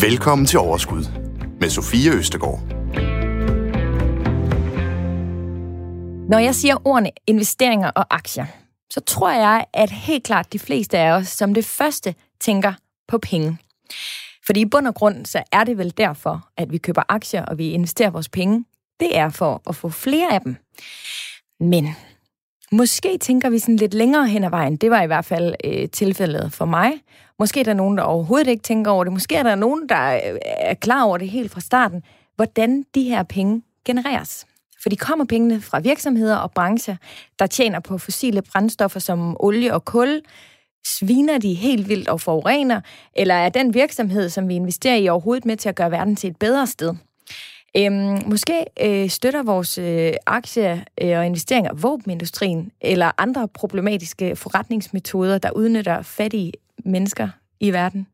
Velkommen til Overskud med Sofie Østegård. Når jeg siger ordene investeringer og aktier, så tror jeg, at helt klart de fleste af os som det første tænker på penge. Fordi i bund og grund, så er det vel derfor, at vi køber aktier, og vi investerer vores penge. Det er for at få flere af dem. Men måske tænker vi sådan lidt længere hen ad vejen. Det var i hvert fald øh, tilfældet for mig. Måske er der nogen, der overhovedet ikke tænker over det. Måske er der nogen, der øh, er klar over det helt fra starten, hvordan de her penge genereres. For de kommer pengene fra virksomheder og brancher, der tjener på fossile brændstoffer som olie og kul, Sviner de helt vildt og forurener, eller er den virksomhed, som vi investerer i, overhovedet med til at gøre verden til et bedre sted? Øhm, måske øh, støtter vores øh, aktier øh, og investeringer våbenindustrien eller andre problematiske forretningsmetoder, der udnytter fattige mennesker i verden.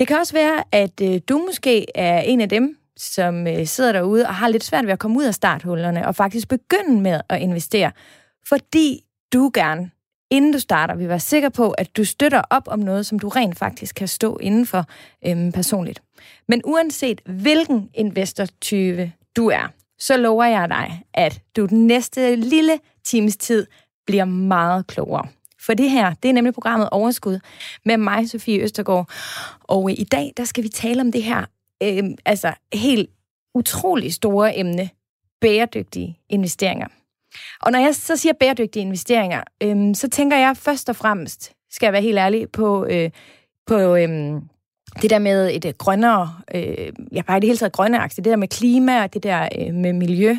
Det kan også være, at øh, du måske er en af dem, som øh, sidder derude og har lidt svært ved at komme ud af starthullerne og faktisk begynde med at investere, fordi du gerne inden du starter, vil være sikker på, at du støtter op om noget, som du rent faktisk kan stå inden for øhm, personligt. Men uanset hvilken investortype du er, så lover jeg dig, at du den næste lille times tid bliver meget klogere. For det her, det er nemlig programmet Overskud med mig, Sofie Østergaard. Og øh, i dag, der skal vi tale om det her øh, altså helt utrolig store emne, bæredygtige investeringer. Og når jeg så siger bæredygtige investeringer, øh, så tænker jeg først og fremmest, skal jeg være helt ærlig, på, øh, på øh, det der med et øh, grønnere, øh, jeg bare i det hele taget grønne aktier, det der med klima og det der øh, med miljø.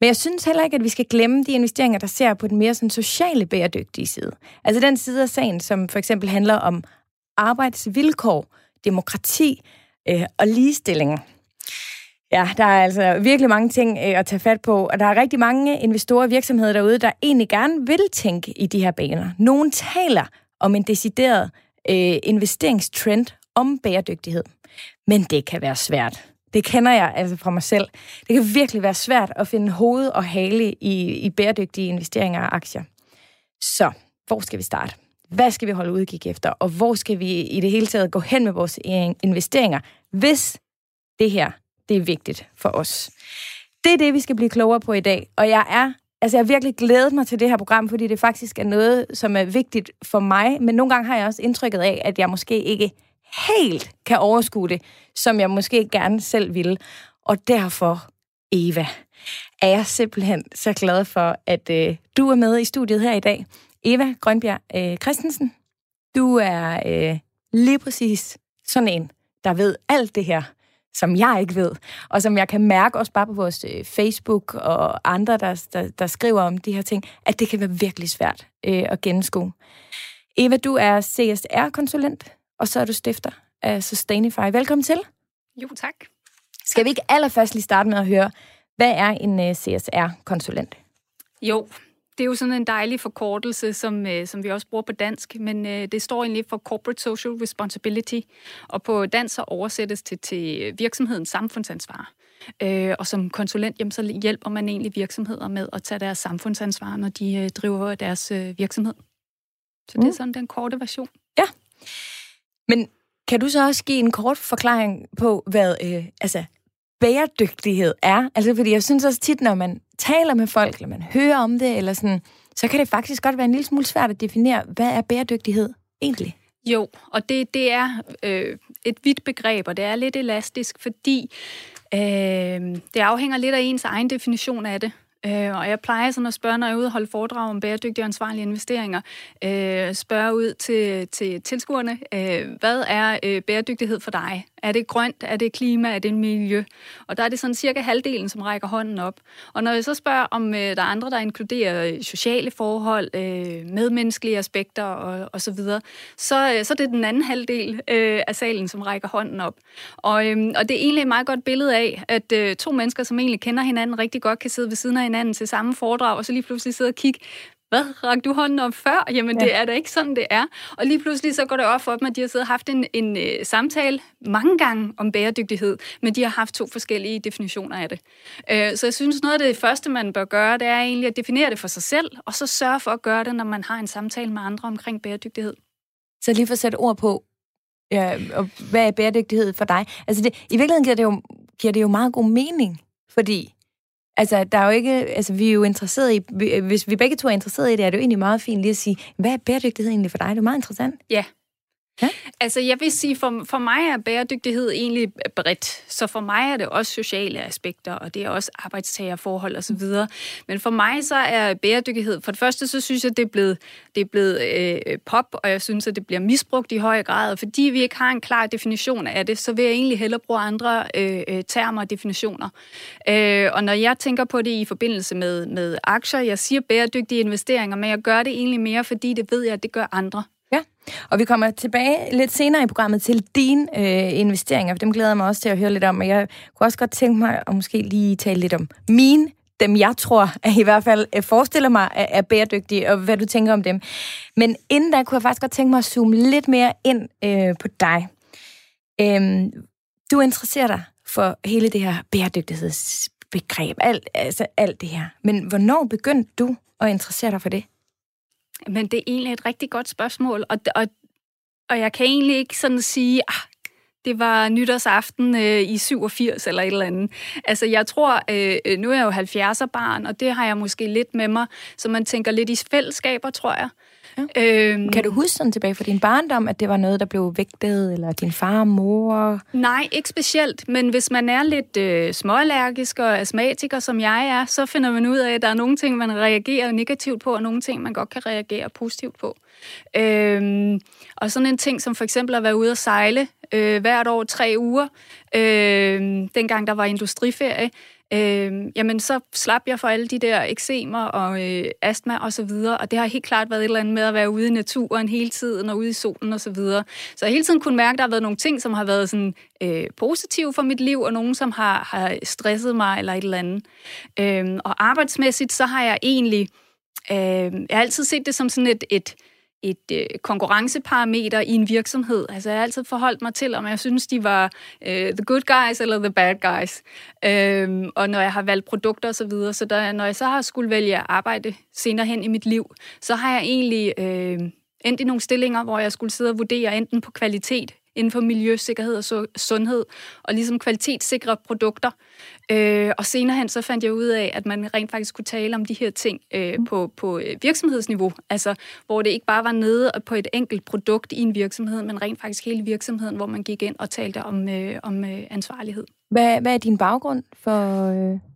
Men jeg synes heller ikke, at vi skal glemme de investeringer, der ser på den mere sådan, sociale bæredygtige side. Altså den side af sagen, som for eksempel handler om arbejdsvilkår, demokrati øh, og ligestilling. Ja, der er altså virkelig mange ting øh, at tage fat på, og der er rigtig mange investorer og virksomheder derude, der egentlig gerne vil tænke i de her baner. Nogle taler om en decideret øh, investeringstrend om bæredygtighed, men det kan være svært. Det kender jeg altså fra mig selv. Det kan virkelig være svært at finde hoved og hale i, i bæredygtige investeringer og aktier. Så, hvor skal vi starte? Hvad skal vi holde udkig efter? Og hvor skal vi i det hele taget gå hen med vores investeringer, hvis det her det er vigtigt for os. Det er det, vi skal blive klogere på i dag. Og jeg er Altså, jeg har virkelig glædet mig til det her program, fordi det faktisk er noget, som er vigtigt for mig. Men nogle gange har jeg også indtrykket af, at jeg måske ikke helt kan overskue det, som jeg måske gerne selv ville. Og derfor, Eva, er jeg simpelthen så glad for, at øh, du er med i studiet her i dag. Eva Grønbjerg øh, Christensen, du er øh, lige præcis sådan en, der ved alt det her som jeg ikke ved, og som jeg kan mærke også bare på vores øh, Facebook og andre, der, der, der skriver om de her ting, at det kan være virkelig svært øh, at gennemskue. Eva, du er CSR-konsulent, og så er du stifter af Sustainify. Velkommen til. Jo, tak. Skal vi ikke allerførst lige starte med at høre, hvad er en øh, CSR-konsulent? Jo, det er jo sådan en dejlig forkortelse, som, øh, som vi også bruger på dansk, men øh, det står egentlig for Corporate Social Responsibility, og på dansk så oversættes til, til virksomhedens samfundsansvar. Øh, og som konsulent, jamen, så hjælper man egentlig virksomheder med at tage deres samfundsansvar, når de øh, driver deres øh, virksomhed. Så det er mm. sådan den korte version. Ja. Men kan du så også give en kort forklaring på, hvad øh, altså, bæredygtighed er? Altså, fordi jeg synes også tit, når man taler med folk, eller man hører om det, eller sådan, så kan det faktisk godt være en lille smule svært at definere, hvad er bæredygtighed egentlig? Jo, og det, det er øh, et vidt begreb, og det er lidt elastisk, fordi øh, det afhænger lidt af ens egen definition af det. Øh, og jeg plejer sådan at spørge, når jeg er ude og holde foredrag om bæredygtige og ansvarlige investeringer, øh, spørge ud til, til tilskuerne, øh, hvad er øh, bæredygtighed for dig? Er det grønt? Er det klima? Er det miljø? Og der er det sådan cirka halvdelen, som rækker hånden op. Og når jeg så spørger, om øh, der er andre, der inkluderer øh, sociale forhold, øh, medmenneskelige aspekter og, og så videre, så, øh, så er det den anden halvdel øh, af salen, som rækker hånden op. Og, øh, og det er egentlig et meget godt billede af, at øh, to mennesker, som egentlig kender hinanden rigtig godt, kan sidde ved siden af hinanden til samme foredrag, og så lige pludselig sidde og kigge, hvad, rakte du hånden op før? Jamen, ja. det er da ikke sådan, det er. Og lige pludselig så går det op for dem, at de har siddet og haft en, en uh, samtale mange gange om bæredygtighed, men de har haft to forskellige definitioner af det. Uh, så jeg synes, noget af det første, man bør gøre, det er egentlig at definere det for sig selv, og så sørge for at gøre det, når man har en samtale med andre omkring bæredygtighed. Så lige for at sætte ord på, Ja, og hvad er bæredygtighed for dig? Altså, det, i virkeligheden giver det, jo, giver det jo meget god mening, fordi altså, der er jo ikke, altså, vi er jo interesseret i, hvis vi begge to er interesseret i det, er det jo egentlig meget fint lige at sige, hvad er bæredygtighed egentlig for dig? Det er jo meget interessant. Ja, Ja? Altså, jeg vil sige, for, for mig er bæredygtighed egentlig bredt. Så for mig er det også sociale aspekter, og det er også arbejdstagerforhold osv. Men for mig så er bæredygtighed, for det første så synes jeg, det er blevet, det er blevet øh, pop, og jeg synes, at det bliver misbrugt i høj grad. Fordi vi ikke har en klar definition af det, så vil jeg egentlig hellere bruge andre øh, øh, termer og definitioner. Øh, og når jeg tænker på det i forbindelse med, med aktier, jeg siger bæredygtige investeringer, men jeg gør det egentlig mere, fordi det ved jeg, at det gør andre. Ja, og vi kommer tilbage lidt senere i programmet til dine øh, investeringer, for dem glæder jeg mig også til at høre lidt om, og jeg kunne også godt tænke mig at måske lige tale lidt om mine, dem jeg tror, at i hvert fald øh, forestiller mig er bæredygtige, og hvad du tænker om dem. Men inden da kunne jeg faktisk godt tænke mig at zoome lidt mere ind øh, på dig. Øhm, du interesserer dig for hele det her bæredygtighedsbegreb, alt, altså alt det her. Men hvornår begyndte du at interessere dig for det? Men det er egentlig et rigtig godt spørgsmål, og, og, og jeg kan egentlig ikke sådan sige, ah, det var nytårsaften øh, i 87 eller et eller andet. Altså, jeg tror, øh, øh nu er jeg jo 70'er barn, og det har jeg måske lidt med mig, så man tænker lidt i fællesskaber, tror jeg. Ja. Øhm, kan du huske sådan tilbage fra din barndom, at det var noget, der blev vægtet, eller din far og mor? Nej, ikke specielt, men hvis man er lidt øh, småallergisk og astmatiker, som jeg er, så finder man ud af, at der er nogle ting, man reagerer negativt på, og nogle ting, man godt kan reagere positivt på. Øhm, og sådan en ting som for eksempel at være ude at sejle øh, hvert år tre uger, øh, dengang der var industriferie, øh, jamen så slap jeg for alle de der eksemer og øh, astma og så videre, og det har helt klart været et eller andet med at være ude i naturen hele tiden og ude i solen og så videre. Så jeg hele tiden kunne mærke, at der har været nogle ting, som har været sådan øh, positive for mit liv, og nogle, som har, har stresset mig eller et eller andet. Øh, og arbejdsmæssigt, så har jeg egentlig, øh, jeg har altid set det som sådan et, et et øh, konkurrenceparameter i en virksomhed. Altså jeg har altid forholdt mig til, om jeg synes, de var øh, the good guys eller the bad guys. Øhm, og når jeg har valgt produkter osv. Så, videre, så der, når jeg så har skulle vælge arbejde senere hen i mit liv, så har jeg egentlig øh, endt i nogle stillinger, hvor jeg skulle sidde og vurdere enten på kvalitet inden for miljøsikkerhed og sundhed, og ligesom kvalitetssikre produkter. Øh, og senere hen så fandt jeg ud af, at man rent faktisk kunne tale om de her ting øh, på, på øh, virksomhedsniveau, altså hvor det ikke bare var nede på et enkelt produkt i en virksomhed, men rent faktisk hele virksomheden, hvor man gik ind og talte om, øh, om øh, ansvarlighed. Hvad, hvad er din baggrund for, øh,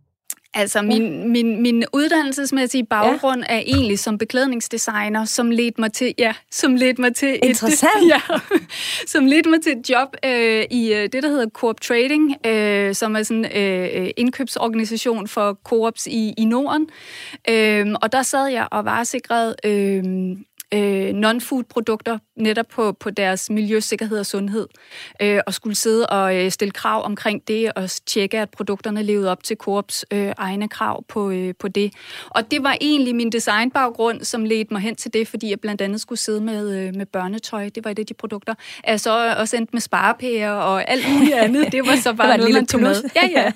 Altså, min, min, min uddannelsesmæssige baggrund ja. er egentlig som beklædningsdesigner, som ledte mig til, ja, som ledte mig til Interessant. et, ja, som ledte mig til et job øh, i øh, det, der hedder Coop Trading, øh, som er sådan øh, øh, indkøbsorganisation for coops i, i Norden. Øh, og der sad jeg og var sikret øh, øh, non-food-produkter netop på, på deres miljø, sikkerhed og sundhed, øh, og skulle sidde og øh, stille krav omkring det, og tjekke, at produkterne levede op til Coops øh, egne krav på, øh, på det. Og det var egentlig min designbaggrund, som ledte mig hen til det, fordi jeg blandt andet skulle sidde med, øh, med børnetøj. Det var et af de produkter. Jeg så også endt med sparepærer og alt muligt andet. Det var så bare var noget, man tog med. Ja, ja.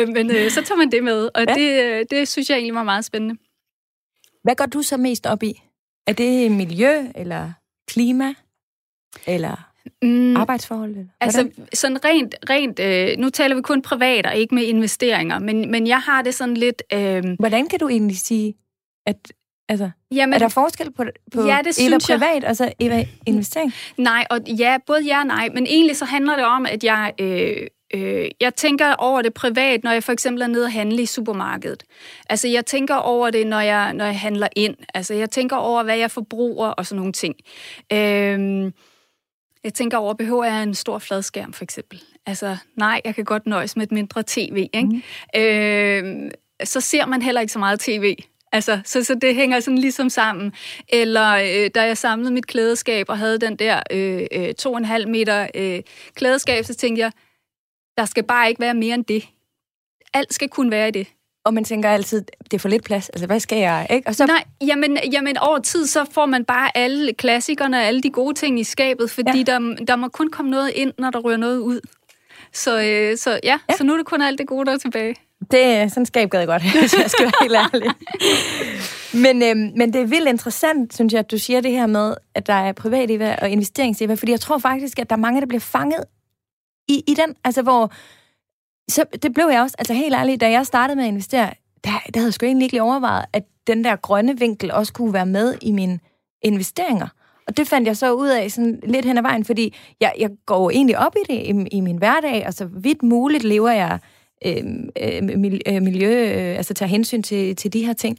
øh, men øh, så tager man det med, og ja. det, øh, det synes jeg egentlig var meget spændende. Hvad går du så mest op i? Er det miljø, eller klima, eller mm, arbejdsforhold? Eller altså, sådan rent, rent øh, nu taler vi kun privat og ikke med investeringer, men, men jeg har det sådan lidt... Øh, Hvordan kan du egentlig sige, at Altså, Jamen, er der forskel på, på ja, det Eva privat og så Eva investering? Nej, og ja, både ja og nej, men egentlig så handler det om, at jeg øh, Øh, jeg tænker over det privat, når jeg for eksempel er nede og handle i supermarkedet. Altså, jeg tænker over det, når jeg, når jeg handler ind. Altså, jeg tænker over, hvad jeg forbruger og sådan nogle ting. Øh, jeg tænker over, behøver jeg en stor fladskærm, for eksempel? Altså, nej, jeg kan godt nøjes med et mindre tv, ikke? Mm. Øh, så ser man heller ikke så meget tv. Altså, så, så det hænger sådan ligesom sammen. Eller øh, da jeg samlede mit klædeskab og havde den der øh, øh, to og en halv meter øh, klædeskab, så tænkte jeg, der skal bare ikke være mere end det. Alt skal kun være i det. Og man tænker altid, det er for lidt plads. Altså, hvad skal jeg? Ikke? Og så... Nej, jamen, jamen over tid, så får man bare alle klassikerne og alle de gode ting i skabet, fordi ja. der, der må kun komme noget ind, når der rører noget ud. Så, øh, så ja, ja, så nu er det kun alt det gode, der er tilbage. Det, sådan skab gad jeg godt, hvis jeg skal være helt ærlig. Men, øhm, men det er vildt interessant, synes jeg, at du siger det her med, at der er privat IVA og investerings fordi jeg tror faktisk, at der er mange, der bliver fanget i, i den, altså hvor, så det blev jeg også, altså helt ærligt, da jeg startede med at investere, der, der havde jeg sgu egentlig ikke overvejet, at den der grønne vinkel også kunne være med i mine investeringer. Og det fandt jeg så ud af sådan lidt hen ad vejen, fordi jeg, jeg går jo egentlig op i det i, i min hverdag, og så vidt muligt lever jeg øh, øh, miljø, øh, altså tager hensyn til, til de her ting.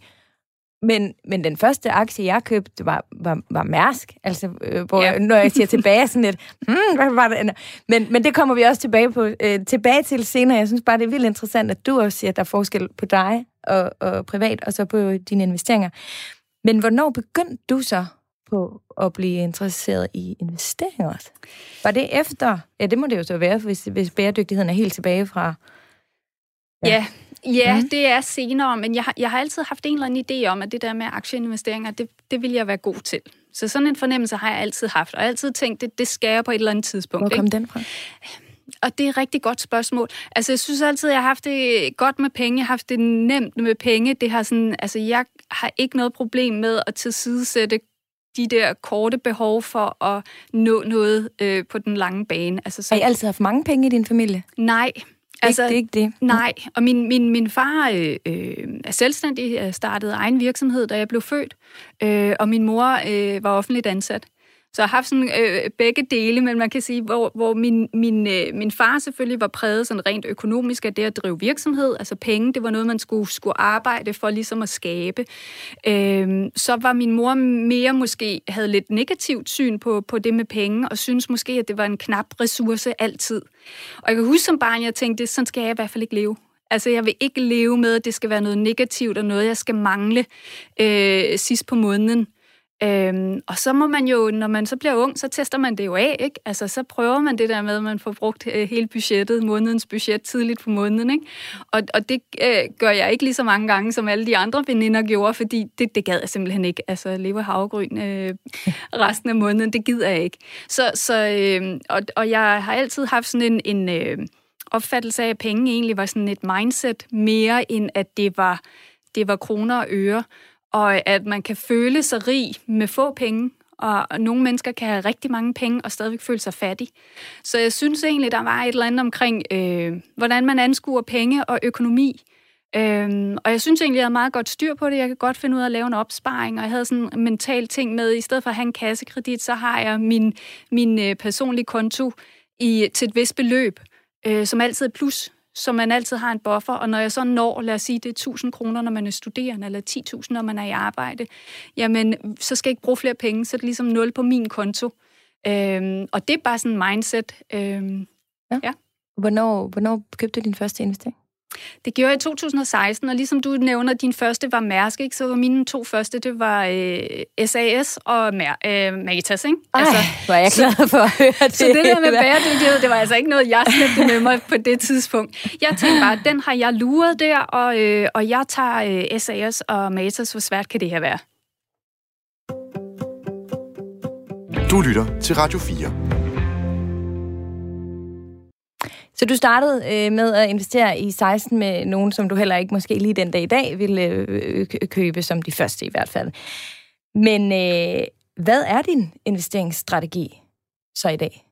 Men, men den første aktie, jeg købte, var, var, var Mærsk. Altså, øh, hvor, ja. når jeg siger tilbage sådan lidt, hmm, hvad var det? Men, men det kommer vi også tilbage, på, øh, tilbage til senere. Jeg synes bare, det er vildt interessant, at du også siger, at der er forskel på dig og, og privat, og så på dine investeringer. Men hvornår begyndte du så på at blive interesseret i investeringer også? Var det efter? Ja, det må det jo så være, hvis, hvis bæredygtigheden er helt tilbage fra... Ja, ja Ja, mm. det er senere, men jeg har, jeg har altid haft en eller anden idé om, at det der med aktieinvesteringer, det, det vil jeg være god til. Så sådan en fornemmelse har jeg altid haft, og altid tænkt, det, det skal jeg på et eller andet tidspunkt. Hvor kom ikke? den fra? Og det er et rigtig godt spørgsmål. Altså, jeg synes altid, jeg har haft det godt med penge. Jeg har haft det nemt med penge. Det har sådan, altså, jeg har ikke noget problem med at tilsidesætte de der korte behov for at nå noget øh, på den lange bane. Altså, så... Har I altid haft mange penge i din familie? Nej, Altså, ikke, det er ikke det. Nej, og min, min, min far øh, øh, er selvstændig, startede egen virksomhed, da jeg blev født, øh, og min mor øh, var offentligt ansat. Så jeg har haft sådan, øh, begge dele, men man kan sige, hvor, hvor min, min, øh, min far selvfølgelig var præget sådan rent økonomisk af det at drive virksomhed. Altså penge, det var noget, man skulle, skulle arbejde for ligesom at skabe. Øh, så var min mor mere måske, havde lidt negativt syn på, på det med penge, og synes måske, at det var en knap ressource altid. Og jeg kan huske som barn, jeg tænkte, sådan skal jeg i hvert fald ikke leve. Altså, jeg vil ikke leve med, at det skal være noget negativt og noget, jeg skal mangle øh, sidst på måneden. Øhm, og så må man jo, når man så bliver ung, så tester man det jo af, ikke? Altså, så prøver man det der med, at man får brugt øh, hele budgettet, månedens budget, tidligt på måneden, ikke? Og, og det øh, gør jeg ikke lige så mange gange, som alle de andre veninder gjorde, fordi det, det gad jeg simpelthen ikke. Altså, leve havgryn øh, resten af måneden, det gider jeg ikke. Så, så øh, og, og jeg har altid haft sådan en, en øh, opfattelse af, at penge egentlig var sådan et mindset, mere end at det var, det var kroner og øre og at man kan føle sig rig med få penge, og nogle mennesker kan have rigtig mange penge og stadigvæk føle sig fattig. Så jeg synes egentlig, der var et eller andet omkring, øh, hvordan man anskuer penge og økonomi. Øhm, og jeg synes egentlig, jeg havde meget godt styr på det. Jeg kan godt finde ud af at lave en opsparing, og jeg havde sådan en mental ting med, i stedet for at have en kassekredit, så har jeg min, min øh, personlige konto i, til et vist beløb, øh, som altid er plus så man altid har en buffer. Og når jeg så når, lad os sige, det er 1000 kroner, når man er studerende, eller 10.000, når man er i arbejde, jamen, så skal jeg ikke bruge flere penge, så er det ligesom 0 på min konto. Øhm, og det er bare sådan en mindset. Øhm, ja. ja. Hvornår, hvornår købte du din første investering? Det gjorde jeg i 2016, og ligesom du nævner, din første var Mærsk, ikke? så var mine to første, det var øh, SAS og Mer- øh, Matas. Ikke? Ej, altså, var jeg glad for at høre det. Så det der med bæredygtighed, det var altså ikke noget, jeg slæbte med mig på det tidspunkt. Jeg tænkte bare, den har jeg luret der, og, øh, og jeg tager øh, SAS og Matas. Hvor svært kan det her være? Du lytter til Radio 4. Så du startede øh, med at investere i 16 med nogen, som du heller ikke måske lige den dag i dag ville øh, øh købe som de første i hvert fald. Men øh, hvad er din investeringsstrategi så i dag?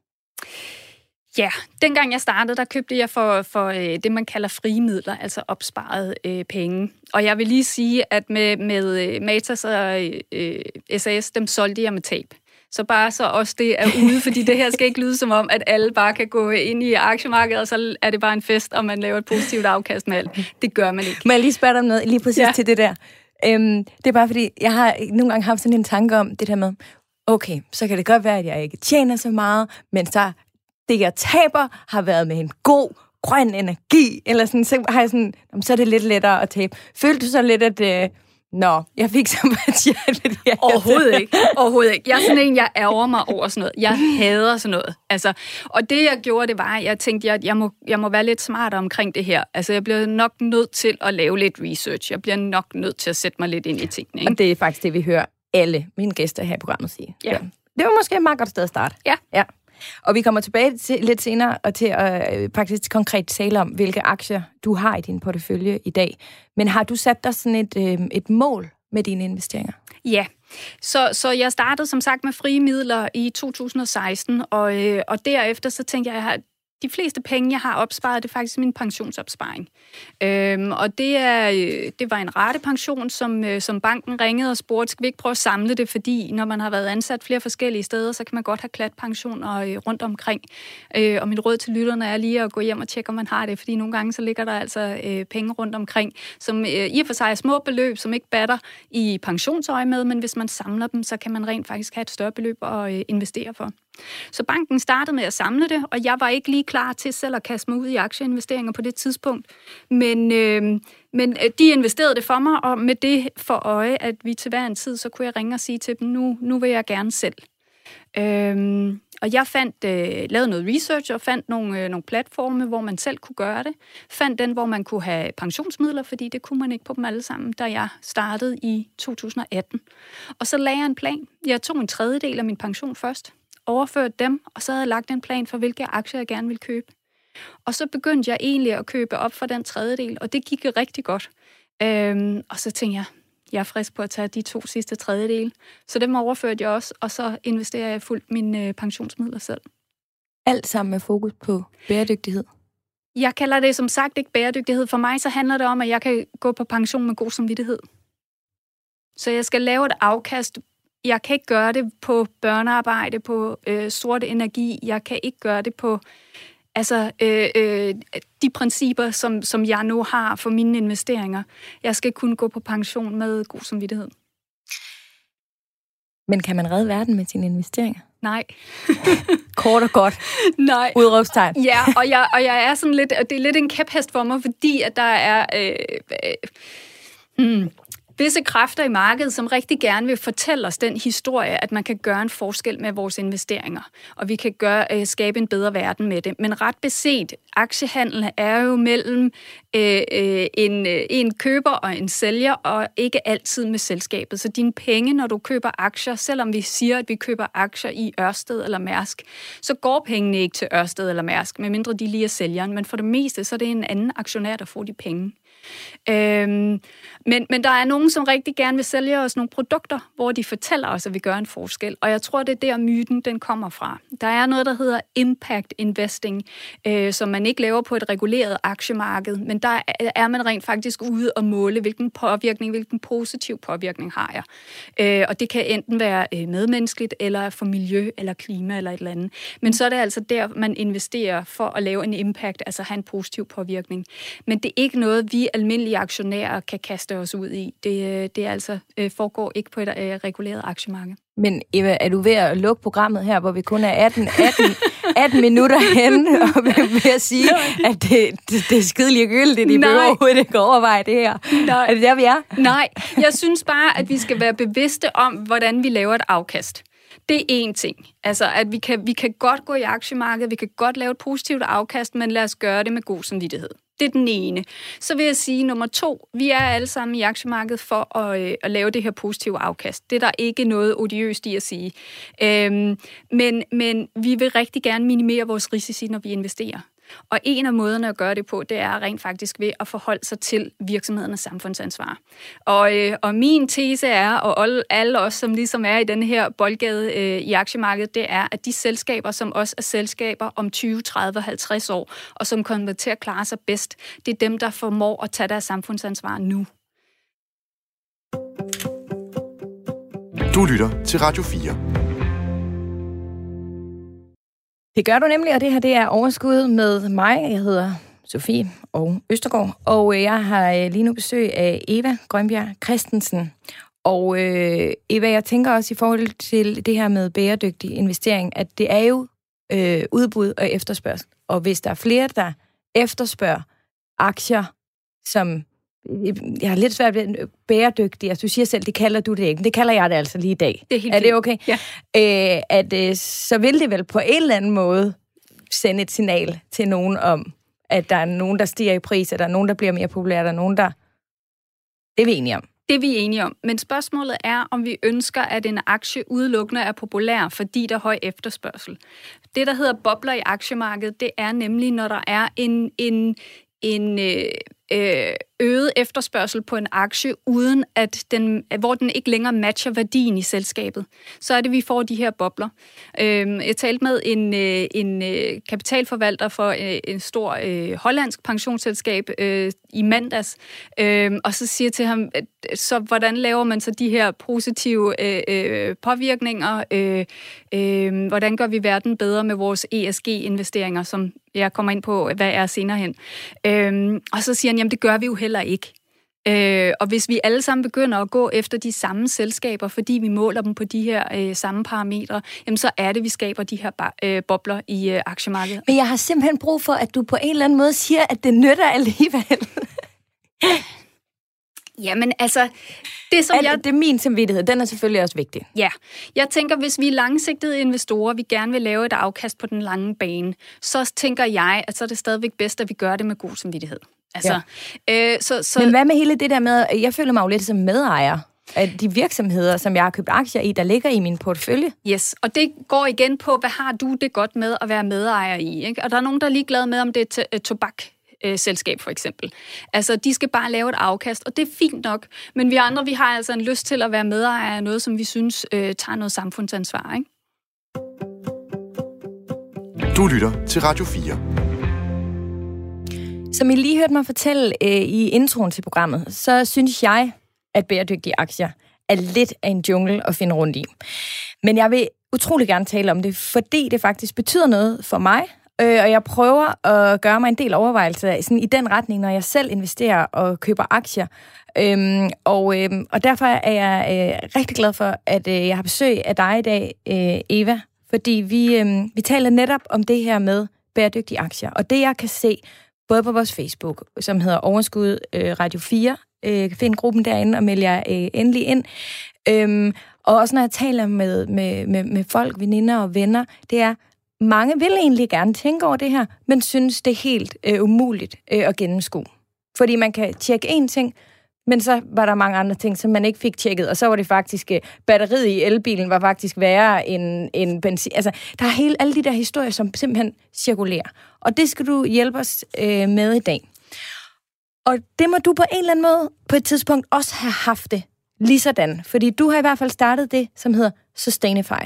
Ja, dengang jeg startede, der købte jeg for, for øh, det, man kalder frie midler, altså opsparet øh, penge. Og jeg vil lige sige, at med, med øh, Matas og øh, SAS, dem solgte jeg med tab. Så bare så også det er ude, fordi det her skal ikke lyde som om, at alle bare kan gå ind i aktiemarkedet, og så er det bare en fest, og man laver et positivt afkast med alt. Det gør man ikke. Må jeg lige spørge dig om noget, lige præcis ja. til det der? Øhm, det er bare fordi, jeg har nogle gange haft sådan en tanke om det der med, okay, så kan det godt være, at jeg ikke tjener så meget, men så det, jeg taber, har været med en god, grøn energi, eller sådan, så har jeg sådan, så er det lidt lettere at tabe. Følte du så lidt, at, øh, Nå, jeg fik så meget hjerte. Overhovedet ikke. Overhovedet ikke. Jeg er sådan en, jeg ærger mig over sådan noget. Jeg hader sådan noget. Altså, og det, jeg gjorde, det var, at jeg tænkte, at jeg må, jeg må være lidt smartere omkring det her. Altså, jeg bliver nok nødt til at lave lidt research. Jeg bliver nok nødt til at sætte mig lidt ind i tingene. Ikke? Og det er faktisk det, vi hører alle mine gæster her i programmet sige. Ja. ja. Det var måske et meget godt sted at starte. Ja. ja. Og vi kommer tilbage til, lidt senere og til at øh, faktisk konkret tale om, hvilke aktier du har i din portefølje i dag. Men har du sat dig sådan et, øh, et mål med dine investeringer? Ja, så, så jeg startede som sagt med frie midler i 2016, og, øh, og derefter så tænkte jeg, at de fleste penge, jeg har opsparet, det er faktisk min pensionsopsparing. Øhm, og det, er, øh, det var en ratepension, som, øh, som banken ringede og spurgte, skal vi ikke prøve at samle det, fordi når man har været ansat flere forskellige steder, så kan man godt have klatpensioner øh, rundt omkring. Øh, og mit råd til lytterne er lige at gå hjem og tjekke, om man har det, fordi nogle gange så ligger der altså øh, penge rundt omkring, som øh, i og for sig er små beløb, som ikke batter i pensionsøje med, men hvis man samler dem, så kan man rent faktisk have et større beløb at øh, investere for. Så banken startede med at samle det, og jeg var ikke lige klar til selv at kaste mig ud i aktieinvesteringer på det tidspunkt. Men, øh, men øh, de investerede det for mig, og med det for øje, at vi til hver en tid, så kunne jeg ringe og sige til dem, nu, nu vil jeg gerne selv. Øh, og jeg fandt, øh, lavede noget research og fandt nogle, øh, nogle platforme, hvor man selv kunne gøre det. Fandt den, hvor man kunne have pensionsmidler, fordi det kunne man ikke på dem alle sammen, da jeg startede i 2018. Og så lagde jeg en plan. Jeg tog en tredjedel af min pension først overført dem, og så havde jeg lagt en plan for, hvilke aktier jeg gerne ville købe. Og så begyndte jeg egentlig at købe op for den tredjedel, og det gik rigtig godt. Øhm, og så tænkte jeg, jeg er frisk på at tage de to sidste tredjedele. Så dem overførte jeg også, og så investerer jeg fuldt mine øh, pensionsmidler selv. Alt sammen med fokus på bæredygtighed? Jeg kalder det som sagt ikke bæredygtighed. For mig så handler det om, at jeg kan gå på pension med god samvittighed. Så jeg skal lave et afkast jeg kan ikke gøre det på børnearbejde, på øh, sort energi. Jeg kan ikke gøre det på altså øh, øh, de principper, som, som jeg nu har for mine investeringer. Jeg skal kunne gå på pension med god samvittighed. Men kan man redde verden med sine investeringer? Nej. Kort og godt. Nej. Udråbstegn. Ja, og jeg, og jeg er sådan lidt, og det er lidt en kæphest for mig, fordi at der er... Øh, øh, hmm, visse kræfter i markedet, som rigtig gerne vil fortælle os den historie, at man kan gøre en forskel med vores investeringer, og vi kan gøre, øh, skabe en bedre verden med det. Men ret beset, aktiehandel er jo mellem øh, øh, en, øh, en køber og en sælger, og ikke altid med selskabet. Så dine penge, når du køber aktier, selvom vi siger, at vi køber aktier i Ørsted eller Mærsk, så går pengene ikke til Ørsted eller Mærsk, medmindre de lige er sælgeren. Men for det meste, så er det en anden aktionær, der får de penge. Øhm, men, men der er nogen, som rigtig gerne vil sælge os nogle produkter, hvor de fortæller os, at vi gør en forskel. Og jeg tror, det er der myten, den kommer fra. Der er noget, der hedder impact investing, øh, som man ikke laver på et reguleret aktiemarked, men der er man rent faktisk ude og måle, hvilken påvirkning, hvilken positiv påvirkning har jeg. Øh, og det kan enten være øh, medmenneskeligt, eller for miljø, eller klima, eller et eller andet. Men så er det altså der, man investerer for at lave en impact, altså have en positiv påvirkning. Men det er ikke noget, vi almindelige aktionærer kan kaste os ud i. Det, øh, det altså øh, foregår ikke på et øh, reguleret aktiemarked. Men Eva, er du ved at lukke programmet her, hvor vi kun er 18, 18, 18 minutter hen, og ved at sige, at det, det, det er skide ligegyldigt, I behøver overhovedet ikke overveje det her? Nej. Er det der, vi er? Nej, jeg synes bare, at vi skal være bevidste om, hvordan vi laver et afkast. Det er én ting. Altså, at vi kan, vi kan godt gå i aktiemarkedet, vi kan godt lave et positivt afkast, men lad os gøre det med god samvittighed. Det er den ene. Så vil jeg sige, nummer to, vi er alle sammen i aktiemarkedet for at, øh, at lave det her positive afkast. Det er der ikke noget odiøst i at sige. Øhm, men, men vi vil rigtig gerne minimere vores risici, når vi investerer. Og en af måderne at gøre det på, det er rent faktisk ved at forholde sig til virksomhedernes samfundsansvar. Og, øh, og min tese er, og alle, os, som ligesom er i den her boldgade øh, i aktiemarkedet, det er, at de selskaber, som også er selskaber om 20, 30, 50 år, og som kommer til at klare sig bedst, det er dem, der formår at tage deres samfundsansvar nu. Du lytter til Radio 4. Det gør du nemlig, og det her det er overskud med mig. Jeg hedder Sofie og Østergaard, og øh, jeg har øh, lige nu besøg af Eva Grønbjerg Christensen. Og øh, Eva, jeg tænker også i forhold til det her med bæredygtig investering, at det er jo øh, udbud og efterspørgsel. Og hvis der er flere, der efterspørger aktier, som jeg har lidt svært ved bæredygtig. Altså, du siger selv, det kalder du det ikke, men det kalder jeg det altså lige i dag. Det er, helt er det okay? Ja. Æ, at, øh, så vil det vel på en eller anden måde sende et signal til nogen om, at der er nogen, der stiger i pris, at der er nogen, der bliver mere populære, der er nogen, der... Det er vi enige om. Det er vi enige om. Men spørgsmålet er, om vi ønsker, at en aktie udelukkende er populær, fordi der er høj efterspørgsel. Det, der hedder bobler i aktiemarkedet, det er nemlig, når der er en, en, en øh, øh, øget efterspørgsel på en aktie, uden at den, hvor den ikke længere matcher værdien i selskabet, så er det, vi får de her bobler. Øhm, jeg talte med en, øh, en øh, kapitalforvalter for øh, en stor hollandsk pensionsselskab i mandags, øhm, og så siger til ham, så hvordan laver man så de her positive påvirkninger? Øhm, hvordan gør vi verden bedre med vores ESG-investeringer, som jeg kommer ind på, hvad er senere hen. Og så siger han, jamen det gør vi jo heller ikke. Øh, og hvis vi alle sammen begynder at gå efter de samme selskaber, fordi vi måler dem på de her øh, samme parametre, jamen så er det, vi skaber de her øh, bobler i øh, aktiemarkedet. Men jeg har simpelthen brug for, at du på en eller anden måde siger, at det nytter alligevel. Jamen altså, det som jeg... Det er min samvittighed, den er selvfølgelig også vigtig. Ja, jeg tænker, hvis vi er langsigtede investorer, vi gerne vil lave et afkast på den lange bane, så tænker jeg, at så er det stadigvæk bedst, at vi gør det med god samvittighed. Altså, ja. øh, så, så... Men hvad med hele det der med, jeg føler mig jo lidt som medejer af de virksomheder, som jeg har købt aktier i, der ligger i min portefølje. Yes, og det går igen på, hvad har du det godt med at være medejer i? Ikke? Og der er nogen, der er ligeglade med, om det er tobak øh, selskab for eksempel. Altså, de skal bare lave et afkast, og det er fint nok. Men vi andre, vi har altså en lyst til at være medejer af noget, som vi synes øh, tager noget samfundsansvar, ikke? Du lytter til Radio 4. Som I lige hørte mig fortælle øh, i introen til programmet, så synes jeg, at bæredygtige aktier er lidt af en jungle at finde rundt i. Men jeg vil utrolig gerne tale om det, fordi det faktisk betyder noget for mig, Øh, og jeg prøver at gøre mig en del overvejelser sådan i den retning, når jeg selv investerer og køber aktier. Øhm, og, øhm, og derfor er jeg øh, rigtig glad for, at øh, jeg har besøg af dig i dag, øh, Eva. Fordi vi, øh, vi taler netop om det her med bæredygtige aktier. Og det jeg kan se, både på vores Facebook, som hedder Overskud øh, Radio 4, øh, find gruppen derinde og meld jer øh, endelig ind. Øhm, og også når jeg taler med, med, med, med folk, veninder og venner, det er, mange vil egentlig gerne tænke over det her, men synes, det er helt øh, umuligt øh, at gennemskue. Fordi man kan tjekke én ting, men så var der mange andre ting, som man ikke fik tjekket, og så var det faktisk, øh, batteriet i elbilen var faktisk værre end, end benzin. Altså, der er hele, alle de der historier, som simpelthen cirkulerer. Og det skal du hjælpe os øh, med i dag. Og det må du på en eller anden måde på et tidspunkt også have haft det lige sådan. Fordi du har i hvert fald startet det, som hedder Sustainify.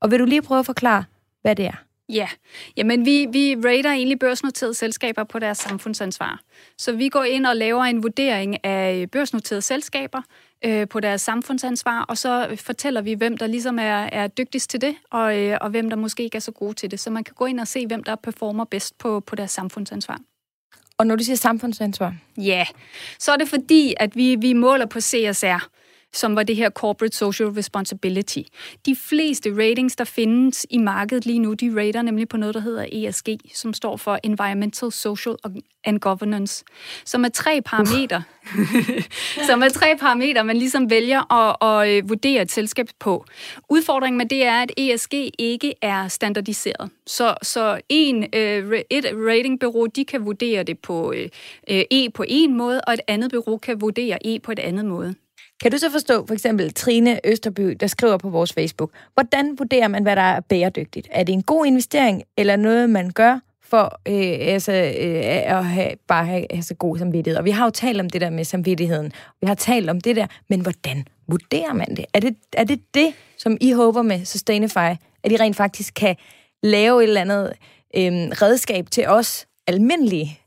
Og vil du lige prøve at forklare, hvad det er? Ja, jamen vi, vi rater egentlig børsnoterede selskaber på deres samfundsansvar. Så vi går ind og laver en vurdering af børsnoterede selskaber øh, på deres samfundsansvar, og så fortæller vi, hvem der ligesom er, er dygtigst til det, og, øh, og hvem der måske ikke er så gode til det. Så man kan gå ind og se, hvem der performer bedst på, på deres samfundsansvar. Og når du siger samfundsansvar? Ja, så er det fordi, at vi, vi måler på CSR som var det her Corporate Social Responsibility. De fleste ratings, der findes i markedet lige nu, de rater nemlig på noget, der hedder ESG, som står for Environmental, Social and Governance, som er tre parametre, som er tre parametre, man ligesom vælger at, at øh, vurdere et selskab på. Udfordringen med det er, at ESG ikke er standardiseret. Så, så en, øh, et ratingbureau, de kan vurdere det på øh, E på en måde, og et andet bureau kan vurdere E på et andet måde. Kan du så forstå for eksempel Trine Østerby, der skriver på vores Facebook, hvordan vurderer man, hvad der er bæredygtigt? Er det en god investering, eller noget, man gør for øh, altså, øh, at have, bare have altså, god samvittighed? Og vi har jo talt om det der med samvittigheden. Vi har talt om det der, men hvordan vurderer man det? Er det er det, det som I håber med Sustainify, at I rent faktisk kan lave et eller andet øh, redskab til os almindelige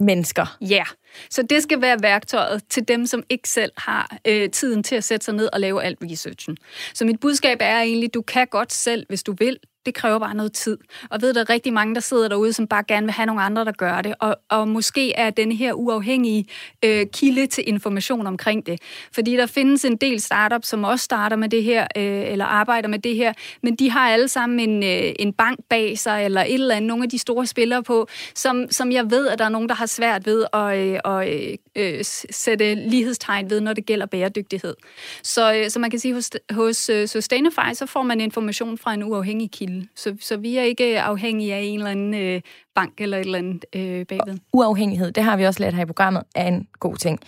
mennesker? Ja. Yeah. Så det skal være værktøjet til dem, som ikke selv har øh, tiden til at sætte sig ned og lave alt researchen. Så mit budskab er egentlig, du kan godt selv, hvis du vil, det kræver bare noget tid. Og ved, der er rigtig mange, der sidder derude, som bare gerne vil have nogle andre, der gør det. Og, og måske er den her uafhængige øh, kilde til information omkring det. Fordi der findes en del startups, som også starter med det her, øh, eller arbejder med det her, men de har alle sammen en, øh, en bank bag sig, eller et eller andet, nogle af de store spillere på, som, som jeg ved, at der er nogen, der har svært ved at, øh, og, øh, sætte lighedstegn ved, når det gælder bæredygtighed. Så, øh, så man kan sige, hos, hos øh, Sustainify, så får man information fra en uafhængig kilde. Så, så vi er ikke afhængige af en eller anden øh, bank eller et eller andet øh, bagved. Uafhængighed, det har vi også lært her i programmet, er en god ting.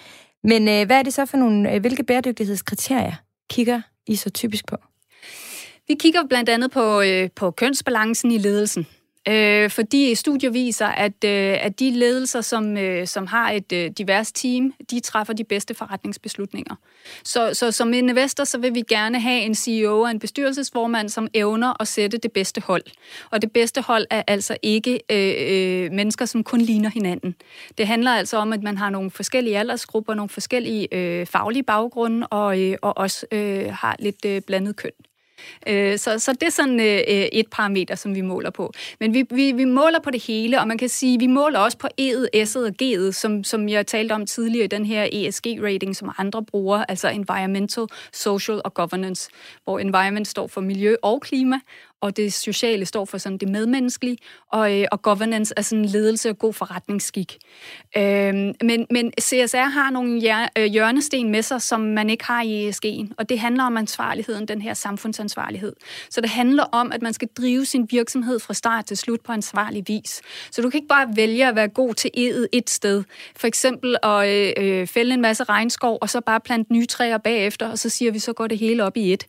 Men øh, hvad er det så for nogle, øh, hvilke bæredygtighedskriterier kigger I så typisk på? Vi kigger blandt andet på, øh, på kønsbalancen i ledelsen. Øh, fordi studier viser, at, øh, at de ledelser, som, øh, som har et øh, divers team, de træffer de bedste forretningsbeslutninger. Så, så som investor, så vil vi gerne have en CEO og en bestyrelsesformand, som evner at sætte det bedste hold. Og det bedste hold er altså ikke øh, øh, mennesker, som kun ligner hinanden. Det handler altså om, at man har nogle forskellige aldersgrupper, nogle forskellige øh, faglige baggrunde, og, øh, og også øh, har lidt øh, blandet køn. Øh, så, så det er sådan øh, øh, et parameter, som vi måler på. Men vi, vi, vi måler på det hele, og man kan sige, vi måler også på E'et, S'et og G'et, som, som jeg talte om tidligere i den her ESG-rating, som andre bruger, altså Environmental, Social og Governance, hvor environment står for miljø og klima, og det sociale står for sådan det medmenneskelige, og, øh, og governance er sådan ledelse og god forretningsskik. Øh, men, men CSR har nogle øh, hjørnesten med sig, som man ikke har i ESG'en, og det handler om ansvarligheden, den her samfundsansvarlighed. Så det handler om, at man skal drive sin virksomhed fra start til slut på ansvarlig vis. Så du kan ikke bare vælge at være god til edet et sted. For eksempel at øh, øh, fælde en masse regnskov, og så bare plante nye træer bagefter, og så siger vi, så går det hele op i et,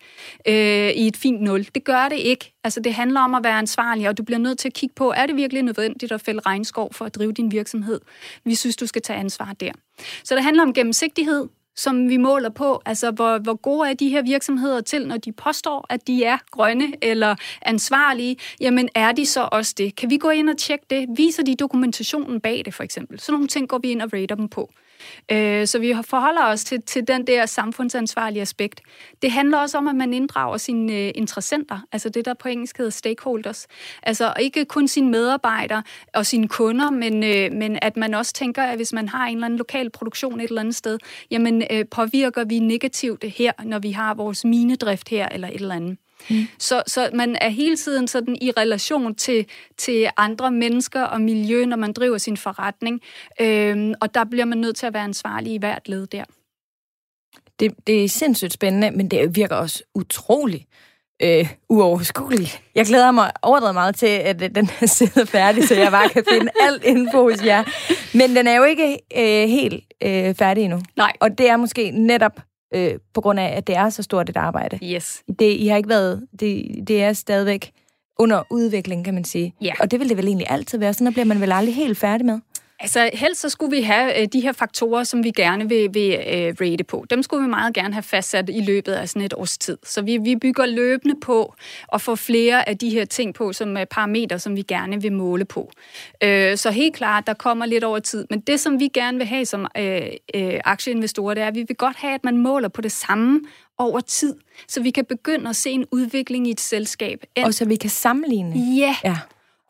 øh, i et fint nul. Det gør det ikke. Altså det handler om at være ansvarlig, og du bliver nødt til at kigge på, er det virkelig nødvendigt at fælde regnskov for at drive din virksomhed? Vi synes, du skal tage ansvar der. Så det handler om gennemsigtighed, som vi måler på. Altså, hvor, hvor gode er de her virksomheder til, når de påstår, at de er grønne eller ansvarlige? Jamen, er de så også det? Kan vi gå ind og tjekke det? Viser de dokumentationen bag det, for eksempel? Så nogle ting går vi ind og rater dem på. Øh, så vi forholder os til, til den der samfundsansvarlige aspekt. Det handler også om, at man inddrager sine øh, interessenter, altså det, der på engelsk hedder stakeholders. Altså ikke kun sine medarbejdere og sine kunder, men, øh, men at man også tænker, at hvis man har en eller anden lokal produktion et eller andet sted, jamen øh, påvirker vi negativt her, når vi har vores minedrift her eller et eller andet. Mm. Så, så man er hele tiden sådan i relation til, til andre mennesker og miljø, når man driver sin forretning. Øhm, og der bliver man nødt til at være ansvarlig i hvert led der. Det, det er sindssygt spændende, men det virker også utroligt øh, uoverskueligt. Jeg glæder mig overdrevet meget til, at den er sidder færdig, så jeg bare kan finde alt info hos jer. Men den er jo ikke øh, helt øh, færdig endnu. Nej. Og det er måske netop øh, på grund af, at det er så stort et arbejde. Yes. Det, I har ikke været, det, det er stadigvæk under udvikling, kan man sige. Ja. Og det vil det vel egentlig altid være. Sådan bliver man vel aldrig helt færdig med. Altså helst så skulle vi have øh, de her faktorer, som vi gerne vil, vil øh, rate på. Dem skulle vi meget gerne have fastsat i løbet af sådan et års tid. Så vi, vi bygger løbende på at få flere af de her ting på som er parametre, som vi gerne vil måle på. Øh, så helt klart, der kommer lidt over tid. Men det, som vi gerne vil have som øh, øh, aktieinvestorer, det er, at vi vil godt have, at man måler på det samme over tid, så vi kan begynde at se en udvikling i et selskab. Og så vi kan sammenligne. Ja. ja.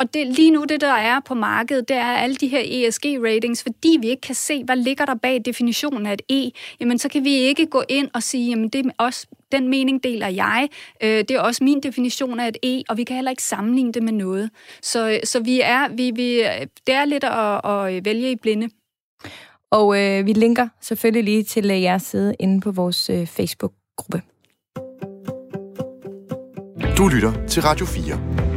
Og det, lige nu, det der er på markedet, det er alle de her ESG-ratings, fordi vi ikke kan se, hvad ligger der bag definitionen af et E, jamen så kan vi ikke gå ind og sige, jamen det er også, den mening deler jeg, øh, det er også min definition af et E, og vi kan heller ikke sammenligne det med noget. Så, så vi er, vi, vi, det er lidt at, at vælge i blinde. Og øh, vi linker selvfølgelig lige til øh, jeres side inde på vores øh, Facebook-gruppe. Du lytter til Radio 4.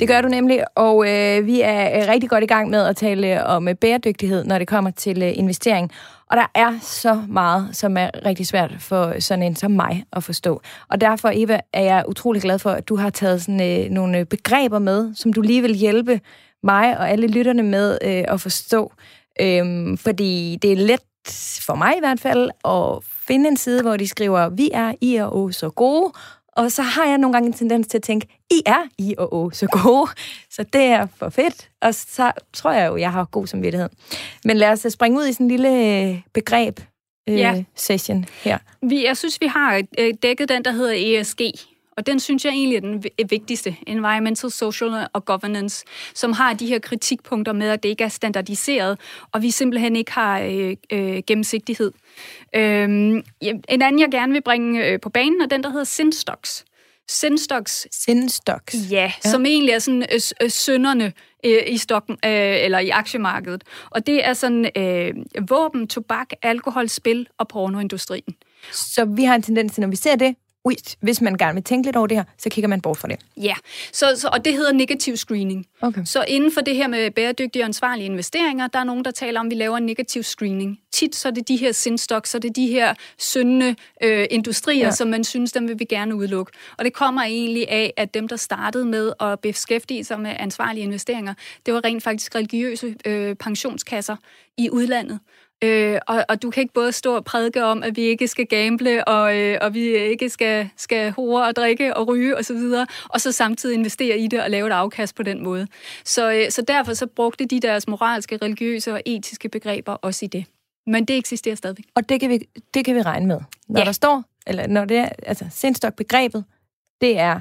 Det gør du nemlig, og øh, vi er øh, rigtig godt i gang med at tale øh, om øh, bæredygtighed, når det kommer til øh, investering. Og der er så meget, som er rigtig svært for sådan en som mig at forstå. Og derfor, Eva, er jeg utrolig glad for, at du har taget sådan øh, nogle begreber med, som du lige vil hjælpe mig og alle lytterne med øh, at forstå. Øhm, fordi det er let for mig i hvert fald at finde en side, hvor de skriver, vi er I og O så gode, og så har jeg nogle gange en tendens til at tænke, I er I og O så gode, så det er for fedt. Og så tror jeg jo, jeg har god samvittighed. Men lad os springe ud i sådan en lille øh, begreb øh, ja. session her. Vi, jeg synes, vi har øh, dækket den, der hedder ESG. Og den synes jeg egentlig er den vigtigste, Environmental, Social og Governance, som har de her kritikpunkter med, at det ikke er standardiseret, og vi simpelthen ikke har øh, øh, gennemsigtighed. Øhm, en anden, jeg gerne vil bringe øh, på banen, er den, der hedder Sinstocks. Sinstocks. Sinstocks. Ja, ja, som egentlig er sådan øh, øh, sønderne øh, i stokken øh, eller i aktiemarkedet. Og det er sådan øh, våben, tobak, alkohol, spil og pornoindustrien. Så vi har en tendens til, når vi ser det, ui, hvis man gerne vil tænke lidt over det her, så kigger man bort fra det. Ja, så, så, og det hedder negativ screening. Okay. Så inden for det her med bæredygtige og ansvarlige investeringer, der er nogen, der taler om, at vi laver en negativ screening. Tit så er det de her sindstoks, så er det de her syndende øh, industrier, ja. som man synes, dem vil vi gerne udelukke. Og det kommer egentlig af, at dem, der startede med at beskæftige sig med ansvarlige investeringer, det var rent faktisk religiøse øh, pensionskasser i udlandet. Øh, og, og du kan ikke både stå og prædike om, at vi ikke skal gamble, og, øh, og vi ikke skal, skal hore og drikke og ryge osv., og, og så samtidig investere i det og lave et afkast på den måde. Så, øh, så derfor så brugte de deres moralske, religiøse og etiske begreber også i det. Men det eksisterer stadigvæk. Og det kan vi, det kan vi regne med. Når Ja. der står, eller når det er, altså sindstok-begrebet, det er,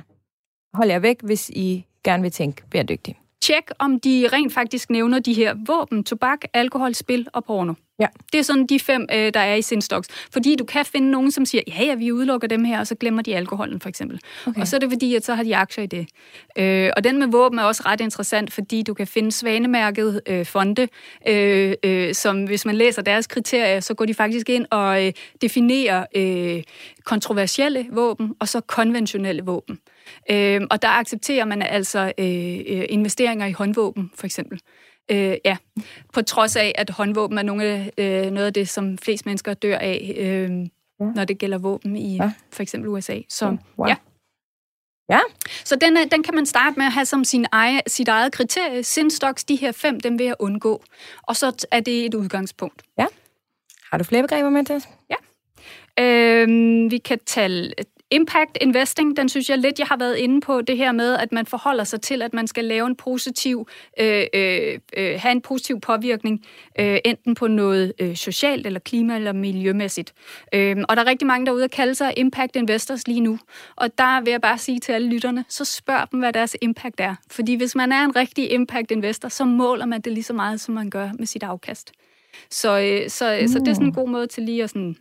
hold jer væk, hvis I gerne vil tænke bæredygtigt. Tjek, om de rent faktisk nævner de her våben, tobak, alkohol, spil og porno. Ja. Det er sådan de fem, øh, der er i Sinstox. Fordi du kan finde nogen, som siger, ja, ja, vi udelukker dem her, og så glemmer de alkoholen, for eksempel. Okay. Og så er det fordi, at så har de aktier i det. Øh, og den med våben er også ret interessant, fordi du kan finde svanemærket øh, fonde, øh, øh, som hvis man læser deres kriterier, så går de faktisk ind og øh, definerer øh, kontroversielle våben, og så konventionelle våben. Øh, og der accepterer man altså øh, øh, investeringer i håndvåben, for eksempel. Øh, ja, på trods af, at håndvåben er nogle af, øh, noget af det, som flest mennesker dør af, øh, ja. når det gælder våben i Ja. ja. for eksempel USA. Så Wow. ja. Ja. Så den, er- den kan man starte med at have som sin eget, sit eget kriterie. Sindstoks, de her fem, dem vil jeg undgå. Og så er det et udgangspunkt. Har du flere begreber med til? Øhm, vi kan tale impact investing, den synes jeg lidt, jeg har været inde på, det her med, at man forholder sig til, at man skal lave en positiv, øh, øh, øh, have en positiv påvirkning, øh, enten på noget øh, socialt, eller klima, eller miljømæssigt. Øhm, og der er rigtig mange derude, der kalder sig impact investors lige nu. Og der vil jeg bare sige til alle lytterne, så spørg dem, hvad deres impact er. Fordi hvis man er en rigtig impact investor, så måler man det lige så meget, som man gør med sit afkast. Så, øh, så, mm. så det er sådan en god måde til lige at sådan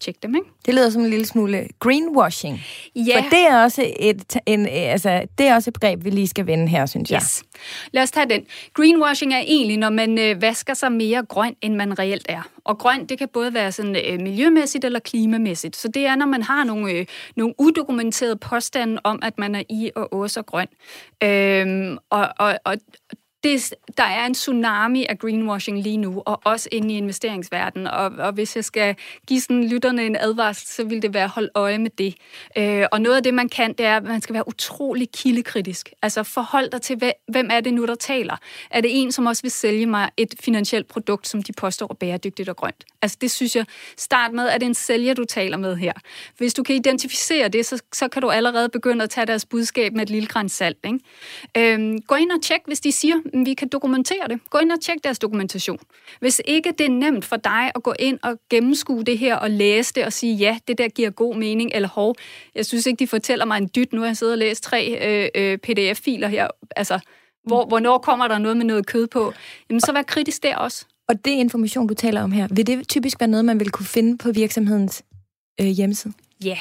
tjekke dem, ikke? Det lyder som en lille smule greenwashing. Ja. For det er også et, en, altså, det er også et begreb, vi lige skal vende her, synes jeg. Yes. Lad os tage den. Greenwashing er egentlig, når man øh, vasker sig mere grøn, end man reelt er. Og grøn, det kan både være sådan øh, miljømæssigt eller klimamæssigt. Så det er, når man har nogle, øh, nogle udokumenterede påstande om, at man er i og også grøn. Øhm, og, og, og det, der er en tsunami af greenwashing lige nu, og også inde i investeringsverdenen. Og, og hvis jeg skal give sådan lytterne en advarsel, så vil det være at holde øje med det. Øh, og noget af det, man kan, det er, at man skal være utrolig kildekritisk. Altså forhold dig til, hvem er det nu, der taler? Er det en, som også vil sælge mig et finansielt produkt, som de påstår er bæredygtigt og grønt? Altså det synes jeg, start med, at det er en sælger, du taler med her. Hvis du kan identificere det, så, så kan du allerede begynde at tage deres budskab med et lille græns salt. Ikke? Øhm, gå ind og tjek, hvis de siger, at vi kan dokumentere det. Gå ind og tjek deres dokumentation. Hvis ikke det er nemt for dig at gå ind og gennemskue det her og læse det og sige, ja, det der giver god mening, eller hov, jeg synes ikke, de fortæller mig en dyt. Nu har jeg siddet og læst tre øh, øh, pdf-filer her. Altså, hvor, hvornår kommer der noget med noget kød på? Jamen, så vær kritisk der også. Og det information, du taler om her, vil det typisk være noget, man vil kunne finde på virksomhedens øh, hjemmeside? Ja,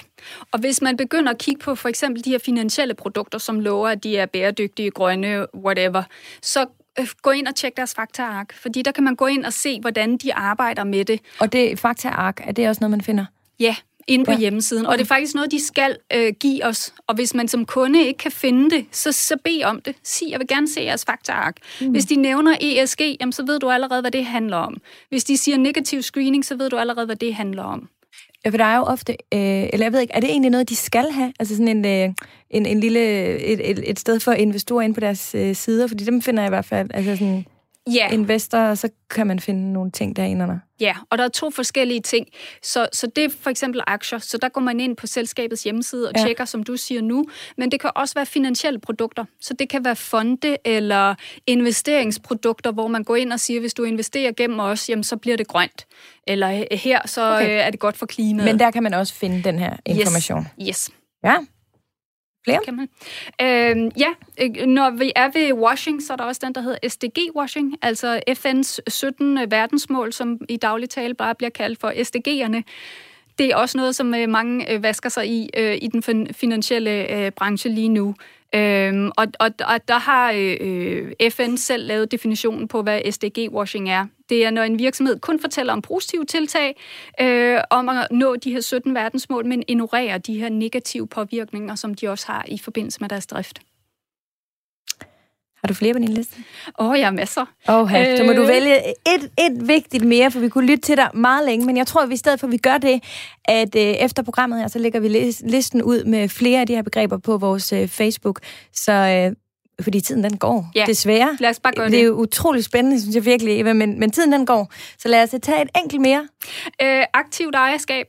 og hvis man begynder at kigge på for eksempel de her finansielle produkter, som lover, at de er bæredygtige, grønne, whatever, så øh, gå ind og tjek deres faktaark, fordi der kan man gå ind og se, hvordan de arbejder med det. Og det faktaark, er det også noget, man finder? Ja, inde på Ja. hjemmesiden. Og det er faktisk noget, de skal øh, give os. Og hvis man som kunde ikke kan finde det, så, så bed om det. Sig, jeg vil gerne se jeres faktaark. Mm. Hvis de nævner ESG, jamen, så ved du allerede, hvad det handler om. Hvis de siger negativ screening, så ved du allerede, hvad det handler om. Ja, for der er jo ofte, øh, eller jeg ved ikke, er det egentlig noget, de skal have? Altså sådan en, øh, en, en lille, et, et, et sted for investorer ind på deres øh, sider, fordi dem finder jeg i hvert fald, altså sådan Ja. investor, og så kan man finde nogle ting derinde under. Ja, og der er to forskellige ting. Så, så det er for eksempel aktier, så der går man ind på selskabets hjemmeside og Ja. tjekker, som du siger nu. Men det kan også være finansielle produkter. Så det kan være fonde eller investeringsprodukter, hvor man går ind og siger, hvis du investerer gennem os, jamen, så bliver det grønt. Eller øh, her, så okay. øh, er det godt for klimaet. Men der kan man også finde den her information. Yes. yes. Ja. Flere? Kan man. Øhm, øh, ja, når vi er ved washing, så er der også den, der hedder SDG-washing, altså FN's 17 øh, verdensmål, som i daglig tale bare bliver kaldt for SDG'erne. Det er også noget, som øh, mange øh, vasker sig i øh, i den finansielle øh, branche lige nu. Øhm, og, og, og der har øh, FN selv lavet definitionen på, hvad SDG-washing er. Det er, når en virksomhed kun fortæller om positive tiltag, øh, om at nå de her 17 verdensmål, men ignorerer de her negative påvirkninger, som de også har i forbindelse med deres drift. Har du flere på din liste? Åh, oh, jeg har masser. Oh, så må du øh. vælge et, et vigtigt mere, for vi kunne lytte til dig meget længe. Men jeg tror, at vi i stedet for, at vi gør det, at øh, efter programmet her, så lægger vi listen ud med flere af de her begreber på vores øh, Facebook. Så øh, fordi tiden den går, ja. desværre. Lad os bare gøre det. Det er jo utrolig spændende, synes jeg virkelig, Eva, men, men tiden den går. Så lad os tage et enkelt mere. Øh, aktivt ejerskab.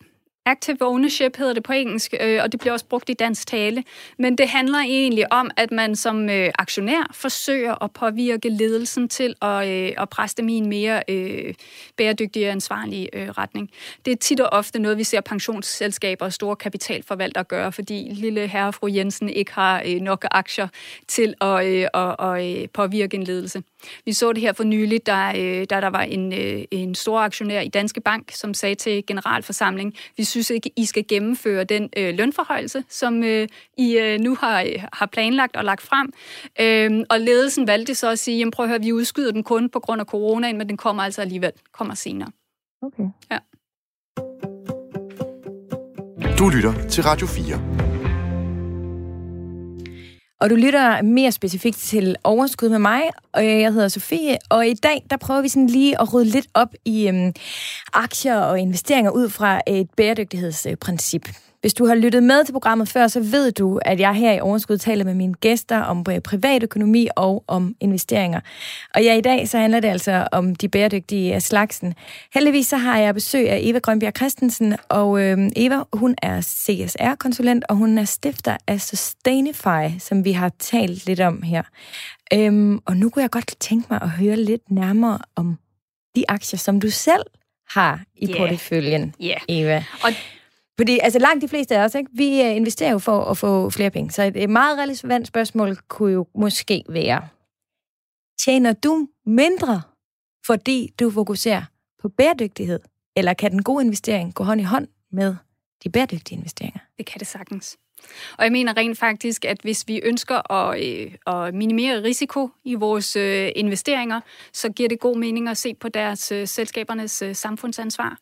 Active ownership hedder det på engelsk, øh, og det bliver også brugt i dansk tale. Men det handler egentlig om, at man som øh, aktionær forsøger at påvirke ledelsen til at, øh, at presse dem i en mere øh, bæredygtig og ansvarlig øh, retning. Det er tit og ofte noget, vi ser pensionsselskaber og store kapitalforvaltere gøre, fordi lille herre og fru Jensen ikke har øh, nok aktier til at, øh, at, at, øh, påvirke en ledelse. Vi så det her for nyligt, da, øh, da der var en, øh, en stor aktionær i Danske Bank, som sagde til generalforsamling, vi synes ikke, I skal gennemføre den øh, lønforhøjelse, som øh, I øh, nu har, øh, har planlagt og lagt frem. Øh, og ledelsen valgte så at sige, jamen prøv at høre, vi udskyder den kun på grund af coronaen, men den kommer altså alligevel, kommer senere. Okay. Ja. Du lytter til Radio 4. Og du lytter mere specifikt til overskud med mig, og jeg hedder Sofie, og i dag der prøver vi sådan lige at rydde lidt op i øhm, aktier og investeringer ud fra et bæredygtighedsprincip. Hvis du har lyttet med til programmet før, så ved du, at jeg her i Overskud taler med mine gæster om øh, privatøkonomi og om investeringer. Og ja, i dag så handler det altså om de bæredygtige slagsen. Heldigvis så har jeg besøg af Eva Grønbjerg Christensen, og øh, Eva, hun er CSR-konsulent, og hun er stifter af Sustainify, som vi har talt lidt om her. Øhm, og nu kunne jeg godt tænke mig at høre lidt nærmere om de aktier, som du selv har i yeah. porteføljen, yeah. Eva. Og fordi altså langt de fleste af os, ikke? vi øh, investerer jo for at få flere penge. Så et meget relevant spørgsmål kunne jo måske være, tjener du mindre, fordi du fokuserer på bæredygtighed? Eller kan den gode investering gå hånd i hånd med de bæredygtige investeringer? Det kan det sagtens. Og jeg mener rent faktisk, at hvis vi ønsker at, øh, at minimere risiko i vores øh, investeringer, så giver det god mening at se på deres øh, selskabernes øh, samfundsansvar.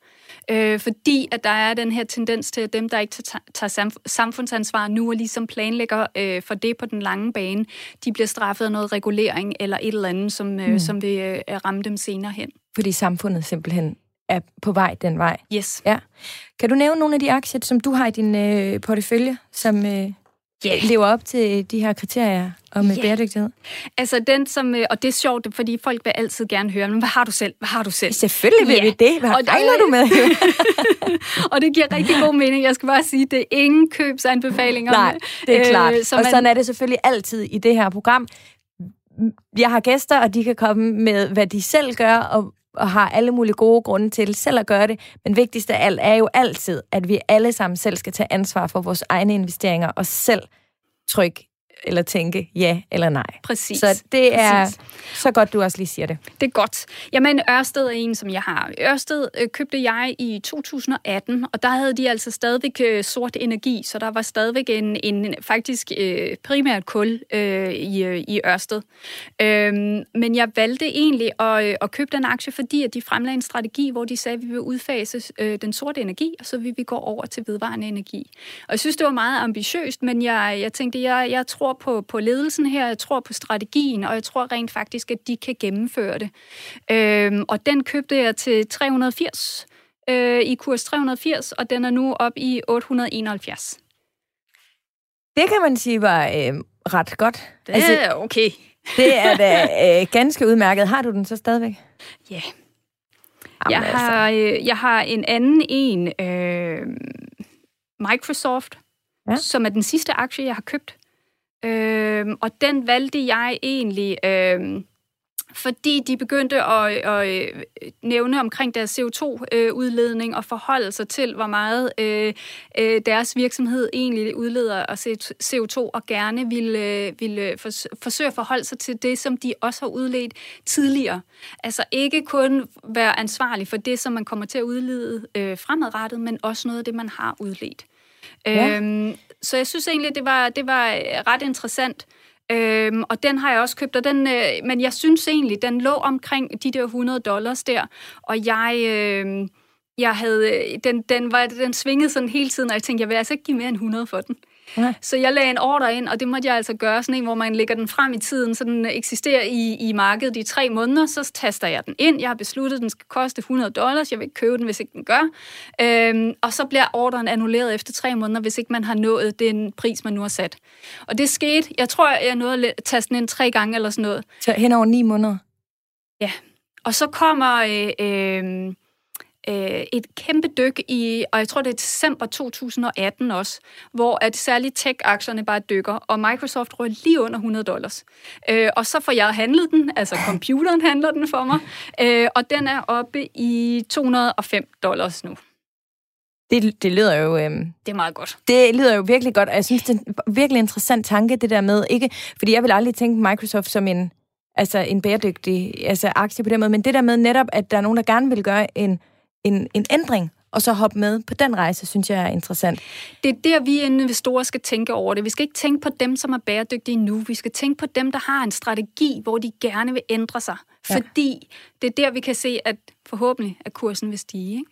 Øh, fordi at der er den her tendens til, at dem, der ikke tager samfundsansvar nu og ligesom planlægger øh, for det på den lange bane, de bliver straffet af noget regulering eller et eller andet, som, øh, mm. som vil øh, ramme dem senere hen. Fordi samfundet simpelthen er på vej den vej. Yes. Ja. Kan du nævne nogle af de aktier, som du har i din øh, portefølje, som øh, yeah. lever op til de her kriterier om yeah. bæredygtighed? Altså den, som, øh, og det er sjovt, fordi folk vil altid gerne høre, men hvad har du selv? Hvad har du selv? Selvfølgelig vil yeah. vi det. Hvad og regner du med? og det giver rigtig god mening. Jeg skal bare sige, det er ingen købsanbefalinger. Nej, det er øh, klart. Så og man... sådan er det selvfølgelig altid i det her program. Jeg har gæster, og de kan komme med, hvad de selv gør, og og har alle mulige gode grunde til selv at gøre det. Men vigtigst af alt er jo altid, at vi alle sammen selv skal tage ansvar for vores egne investeringer og selv trykke eller tænke ja eller nej. Præcis. Så det er Præcis. så godt, du også lige siger det. Det er godt. Jamen, Ørsted er en, som jeg har. Ørsted øh, købte jeg i 2018, og der havde de altså stadigvæk øh, sort energi, så der var stadigvæk en, en faktisk øh, primært kul øh, i, øh, i Ørsted. Øhm, men jeg valgte egentlig at, øh, at købe den aktie, fordi at de fremlagde en strategi, hvor de sagde, at vi vil udfase øh, den sorte energi, og så vil vi gå over til vedvarende energi. Og jeg synes, det var meget ambitiøst, men jeg, jeg tænkte, jeg, jeg tror på, på ledelsen her, jeg tror på strategien, og jeg tror rent faktisk, at de kan gennemføre det. Øhm, og den købte jeg til 380 øh, i kurs 380, og den er nu op i 871. Det kan man sige var øh, ret godt. Det altså, er okay. det er da øh, ganske udmærket. Har du den så stadigvæk? Ja. Yeah. Jeg altså. har, øh, jeg har en anden en, øh, Microsoft, ja. som er den sidste aktie, jeg har købt. Øh, og den valgte jeg egentlig, øh, fordi de begyndte at, at øh, nævne omkring deres CO2-udledning øh, og forholde sig til, hvor meget øh, øh, deres virksomhed egentlig udleder af CO2, og gerne ville, ville forsøge at forholde sig til det, som de også har udledt tidligere. Altså ikke kun være ansvarlig for det, som man kommer til at udlede øh, fremadrettet, men også noget af det, man har udledt. Ja. Øhm, så jeg synes egentlig, det var, det var øh, ret interessant. Øhm, og den har jeg også købt, og den, øh, men jeg synes egentlig, den lå omkring de der 100 dollars der, og jeg... Øh, jeg havde, øh, den, den, var, den svingede sådan hele tiden, og jeg tænkte, jeg vil altså ikke give mere end 100 for den. Ja. Så jeg lagde en ordre ind, og det måtte jeg altså gøre, sådan en, hvor man lægger den frem i tiden, så den eksisterer i, i markedet i tre måneder, så taster jeg den ind. Jeg har besluttet, at den skal koste 100 dollars. Jeg vil ikke købe den, hvis ikke den gør. Øhm, og så bliver ordren annulleret efter tre måneder, hvis ikke man har nået den pris, man nu har sat. Og det skete, jeg tror, jeg nåede at taste den ind tre gange eller sådan noget. Så hen over ni måneder? Ja. Og så kommer... Øh, øh, øh, et kæmpe dyk i, og jeg tror det er december 2018 også, hvor at særligt tech-aktierne bare dykker, og Microsoft rører lige under 100 dollars. Øh, og så får jeg handlet den, altså computeren handler den for mig, øh, og den er oppe i 205 dollars nu. Det, det lyder jo... Øh, det er meget godt. Det lyder jo virkelig godt, og jeg synes, det er en virkelig interessant tanke, det der med, ikke, fordi jeg vil aldrig tænke Microsoft som en, altså en bæredygtig altså aktie på den måde, men det der med netop, at der er nogen, der gerne vil gøre en en, en ændring, og så hoppe med på den rejse, synes jeg er interessant. Det er der, vi investorer skal tænke over det. Vi skal ikke tænke på dem, som er bæredygtige nu. Vi skal tænke på dem, der har en strategi, hvor de gerne vil ændre sig. Ja. Fordi det er der, vi kan se, at forhåbentlig at kursen vil stige. Ikke?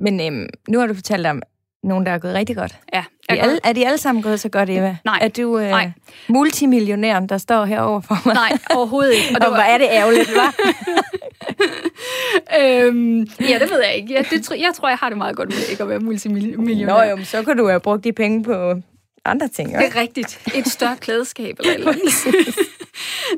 Men øhm, nu har du fortalt om nogen, der er gået rigtig godt. Ja. Er, alle, er de alle sammen gået så godt, Eva? Nej. Er du øh, Nej. multimillionæren, der står herovre for mig? Nej, overhovedet ikke. Og, det var... hvor er det ærgerligt, hva'? øhm, ja, det ved jeg ikke. Jeg, det, jeg tror, jeg har det meget godt med ikke at være multimillionær. Nå jo, så kan du have brugt de penge på andre ting. Ikke? Det er rigtigt. Et større klædeskab eller eller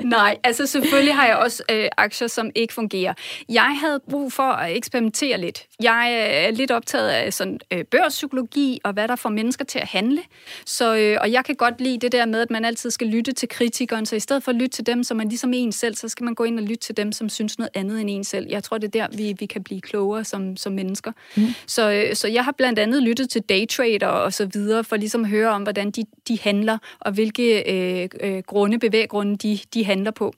Nej, altså selvfølgelig har jeg også øh, aktier, som ikke fungerer. Jeg havde brug for at eksperimentere lidt. Jeg er lidt optaget af sådan, øh, børspsykologi og hvad der får mennesker til at handle. Så, øh, og jeg kan godt lide det der med, at man altid skal lytte til kritikeren, så i stedet for at lytte til dem, som er ligesom en selv, så skal man gå ind og lytte til dem, som synes noget andet end en selv. Jeg tror, det er der, vi, vi kan blive klogere som, som mennesker. Mm. Så, øh, så jeg har blandt andet lyttet til daytrader og så videre, for ligesom at høre om, hvordan de, de handler, og hvilke øh, øh, grunde, bevæggrunde de, de handler på.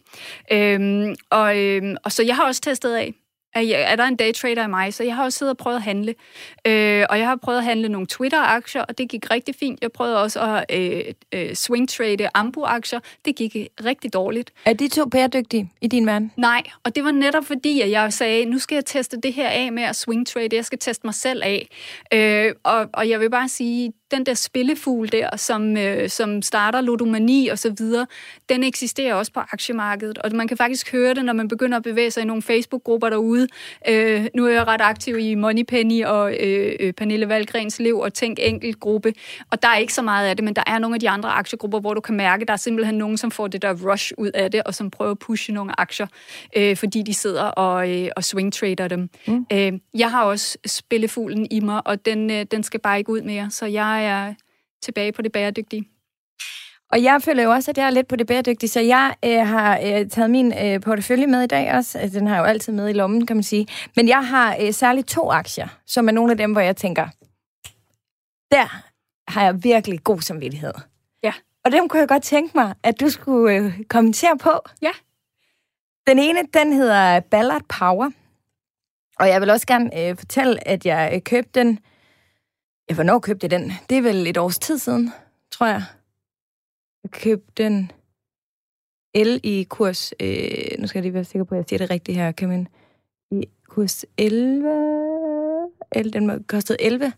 Øhm, og, øhm, og så jeg har også testet af, er der en daytrader i mig, så jeg har også siddet og prøvet at handle. Øh, og jeg har prøvet at handle nogle Twitter-aktier, og det gik rigtig fint. Jeg prøvede også at øh, øh, swing-trade Ambu-aktier. Det gik rigtig dårligt. Er de to bæredygtige i din verden? Nej, og det var netop fordi, at jeg sagde, nu skal jeg teste det her af med at swing-trade. Jeg skal teste mig selv af. Øh, og, og jeg vil bare sige, den der spillefugl der, som, øh, som starter ludomani og så videre, den eksisterer også på aktiemarkedet. Og man kan faktisk høre det, når man begynder at bevæge sig i nogle Facebook-grupper derude. Øh, nu er jeg ret aktiv i Moneypenny og øh, øh, Pernille Valgrens Liv og Tænk Enkelt gruppe. Og der er ikke så meget af det, men der er nogle af de andre aktiegrupper, hvor du kan mærke, at der er simpelthen nogen, som får det der rush ud af det, og som prøver at pushe nogle aktier, øh, fordi de sidder og, øh, og swing-trader dem. Mm. Øh, jeg har også spillefuglen i mig, og den, øh, den skal bare ikke ud mere, så jeg er tilbage på det bæredygtige. Og jeg føler jo også, at jeg er lidt på det bæredygtige, så jeg øh, har øh, taget min øh, portefølje med i dag også. Altså, den har jeg jo altid med i lommen, kan man sige. Men jeg har øh, særligt to aktier, som er nogle af dem, hvor jeg tænker, der har jeg virkelig god samvittighed. Ja. Og dem kunne jeg godt tænke mig, at du skulle øh, kommentere på. Ja. Den ene, den hedder Ballard Power. Og jeg vil også gerne øh, fortælle, at jeg øh, købte den Ja, hvornår købte jeg den? Det er vel et års tid siden, tror jeg. Jeg købte den L i kurs... Øh, nu skal jeg lige være sikker på, at jeg siger det rigtigt her, kan man... I kurs 11... L, den kostede 11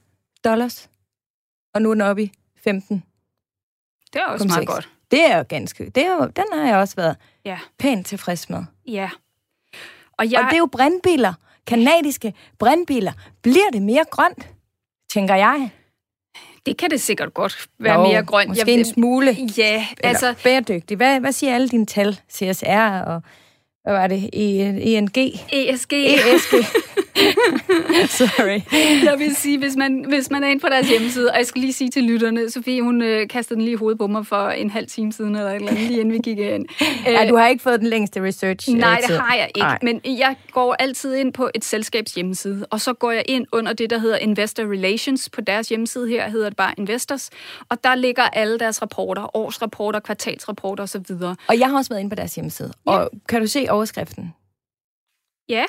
dollars, og nu er den oppe i 15. Det er også meget godt. Det er jo ganske... Det er jo, den har jeg også været ja. pænt tilfreds med. Ja. Og, jeg... og det er jo brændbiler. Kanadiske brændbiler. Bliver det mere grønt? Tænker jeg. Det kan det sikkert godt være jo, mere grønt. Måske jeg, en smule. Ja, altså... Bæredygtig. Hvad, hvad siger alle dine tal? CSR og hvad var det? ENG? ESG. ESG. Sorry. Jeg vil sige, hvis man, hvis man er inde på deres hjemmeside, og jeg skal lige sige til lytterne, Sofie, hun øh, kastede den lige i hovedet på mig for en halv time siden, eller eller andet, lige inden vi gik ind. ja, du har ikke fået den længste research? Øh, Nej, det har jeg ikke. Nej. Men jeg går altid ind på et selskabs hjemmeside, og så går jeg ind under det, der hedder Investor Relations. På deres hjemmeside her hedder det bare Investors, og der ligger alle deres rapporter, årsrapporter, kvartalsrapporter osv. Og jeg har også været inde på deres hjemmeside, ja. og kan du se overskriften? Ja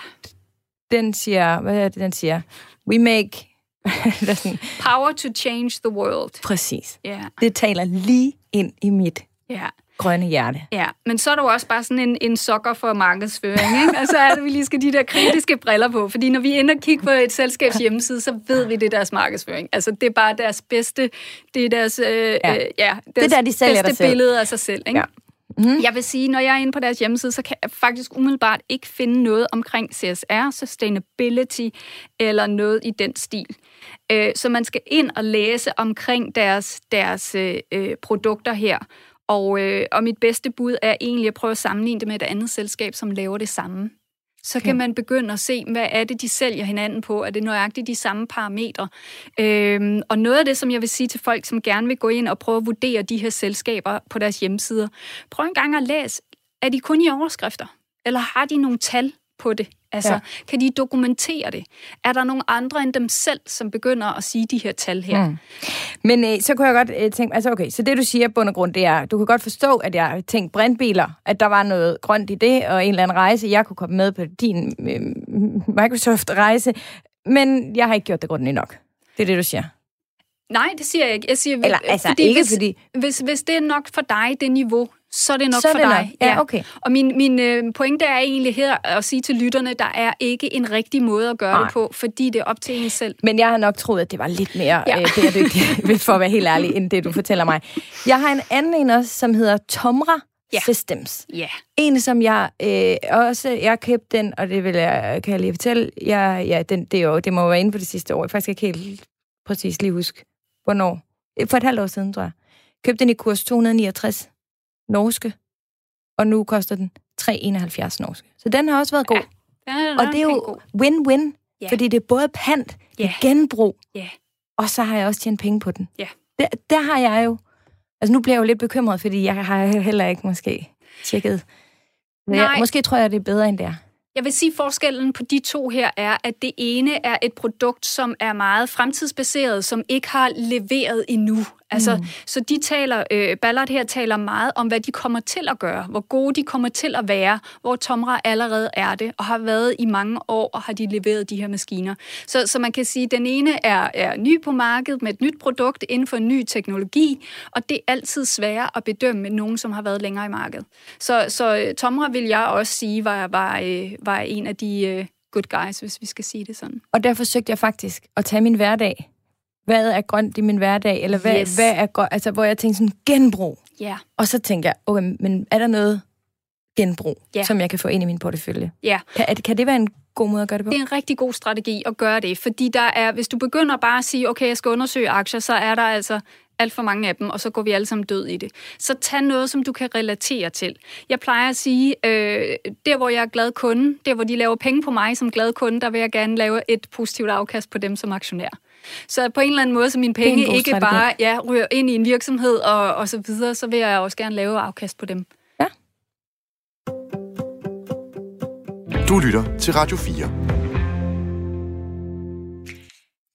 den siger, hvad er det, den siger? We make det sådan, Power to change the world. præcis. Ja, Det taler lige ind i mit ja. grønne hjerte. Ja, men så er der jo også bare sådan en, en sokker for markedsføring, ikke? Altså er det, vi lige skal de der kritiske briller på, fordi når vi ender og kigger på et selskabs hjemmeside, så ved vi, det er deres markedsføring. Altså det er bare deres bedste, det er deres, øh, Ja. Øh, ja, deres der, de bedste billede af sig selv, ikke? Ja. Mm. Jeg vil sige, når jeg er inde på deres hjemmeside, så kan jeg faktisk umiddelbart ikke finde noget omkring CSR, sustainability eller noget i den stil. Øh, så man skal ind og læse omkring deres, deres øh, øh, produkter her. Og, og mit bedste bud er egentlig at prøve at sammenligne det med et andet selskab, som laver det samme. Så kan man begynde at se, hvad er det, de sælger hinanden på? Er det nøjagtigt de samme parametre? Øhm, og noget af det, som jeg vil sige til folk, som gerne vil gå ind og prøve at vurdere de her selskaber på deres hjemmesider, prøv en gang at læse, er de kun i overskrifter? Eller har de nogle tal på det? Altså, Ja. kan de dokumentere det? Er der nogle andre end dem selv, som begynder at sige de her tal her? Mm. Men øh, så kunne jeg godt øh, tænke, altså okay, så det du siger bund og grund, det er, du kan godt forstå, at jeg tænkte brintbiler, at der var noget grønt i det, og en eller anden rejse, jeg kunne komme med på din øh, Microsoft-rejse, men jeg har ikke gjort det grundigt nok. Det er det, du siger. Nej, det siger jeg ikke. Jeg siger, Eller, altså, ikke hvis, fordi- Hvis, hvis det er nok for dig, det niveau, så er det nok Så for det dig. nok. Ja, okay. Og min, min øh, pointe er egentlig her at sige til lytterne, der er ikke en rigtig måde at gøre Nej. det på, fordi det er op til en selv. Men jeg har nok troet, at det var lidt mere ja. Ja. øh, bæredygtigt, for at være helt ærlig, end det, du fortæller mig. Jeg har en anden en også, som hedder Tomra Ja. Systems. Ja. En, som jeg øh, også, jeg købte den, og det vil jeg, kan jeg lige fortælle, jeg, ja, den, det, er jo, det må være inde på det sidste år. Jeg faktisk ikke helt præcis lige huske, hvornår. For et halvt år siden, tror jeg. Købte den i kurs 269 norske, og nu koster den 371 norske. Så den har også været god. Ja. Den er og det er jo win-win, Ja. fordi det er både pant, Ja. genbrug, Ja. og så har jeg også tjent penge på den. Ja. Der, der har jeg jo... Altså nu bliver jeg jo lidt bekymret, fordi jeg har heller ikke måske tjekket. Men Jeg, Nej. måske tror jeg, det er bedre, end det er. Jeg vil sige, at forskellen på de to her er, at det ene er et produkt, som er meget fremtidsbaseret, som ikke har leveret endnu. Altså, mm. Så de taler, øh, Ballard her taler meget om, hvad de kommer til at gøre, hvor gode de kommer til at være, hvor Tomra allerede er det, og har været i mange år, og har de leveret de her maskiner. Så, så man kan sige, at den ene er, er ny på markedet med et nyt produkt inden for en ny teknologi, og det er altid sværere at bedømme med nogen, som har været længere i markedet. Så, så øh, Tomra vil jeg også sige, var, var, øh, var en af de øh, good guys, hvis vi skal sige det sådan. Og der forsøgte jeg faktisk at tage min hverdag. Hvad er grønt i min hverdag? Eller hvad, Yes. hvad er grønt? Altså, hvor jeg tænkte sådan, genbrug. Ja, Og så tænkte jeg, okay, men er der noget genbrug, Ja. som jeg kan få ind i min portefølje? ja. Kan, er det- kan det være en god måde at gøre det på? Det er en rigtig god strategi at gøre det, fordi der er, hvis du begynder bare at sige, okay, jeg skal undersøge aktier, så er der altså alt for mange af dem, og så går vi alle sammen død i det. Så tag noget, som du kan relatere til. Jeg plejer at sige, øh, der hvor jeg er glad kunde, der hvor de laver penge på mig som glad kunde, der vil jeg gerne lave et positivt afkast på dem som aktionær. Så på en eller anden måde, så mine en penge ikke bare ja, ryger ind i en virksomhed og, og så videre, så vil jeg også gerne lave afkast på dem. Du lytter til Radio 4.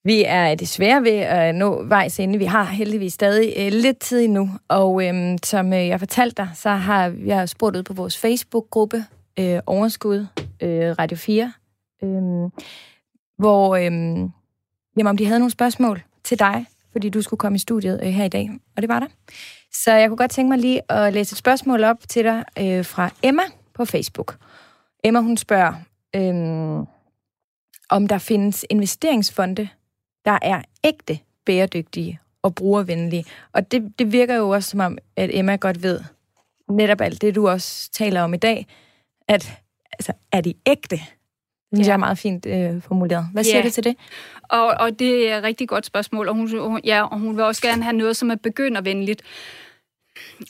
Vi er desværre ved at nå vejs ende. Vi har heldigvis stadig øh, lidt tid endnu, og øhm, som øh, jeg fortalte dig, så har jeg spurgt ud på vores Facebook-gruppe, øh, Overskud øh, Radio 4, øh, hvor øh, jamen, om de havde nogle spørgsmål til dig, fordi du skulle komme i studiet øh, her i dag, og det var der. Så jeg kunne godt tænke mig lige at læse et spørgsmål op til dig øh, fra Emma på Facebook. Emma, hun spørger, øh, om der findes investeringsfonde, der er ægte bæredygtige og brugervenlige. Og det, det virker jo også som om, at Emma godt ved netop alt det, du også taler om i dag, at altså, er de ægte? Det synes Ja. jeg er meget fint øh, formuleret. Hvad siger Ja. du til det? Og, og det er et rigtig godt spørgsmål, og hun, ja, og hun vil også gerne have noget, som er begyndervenligt.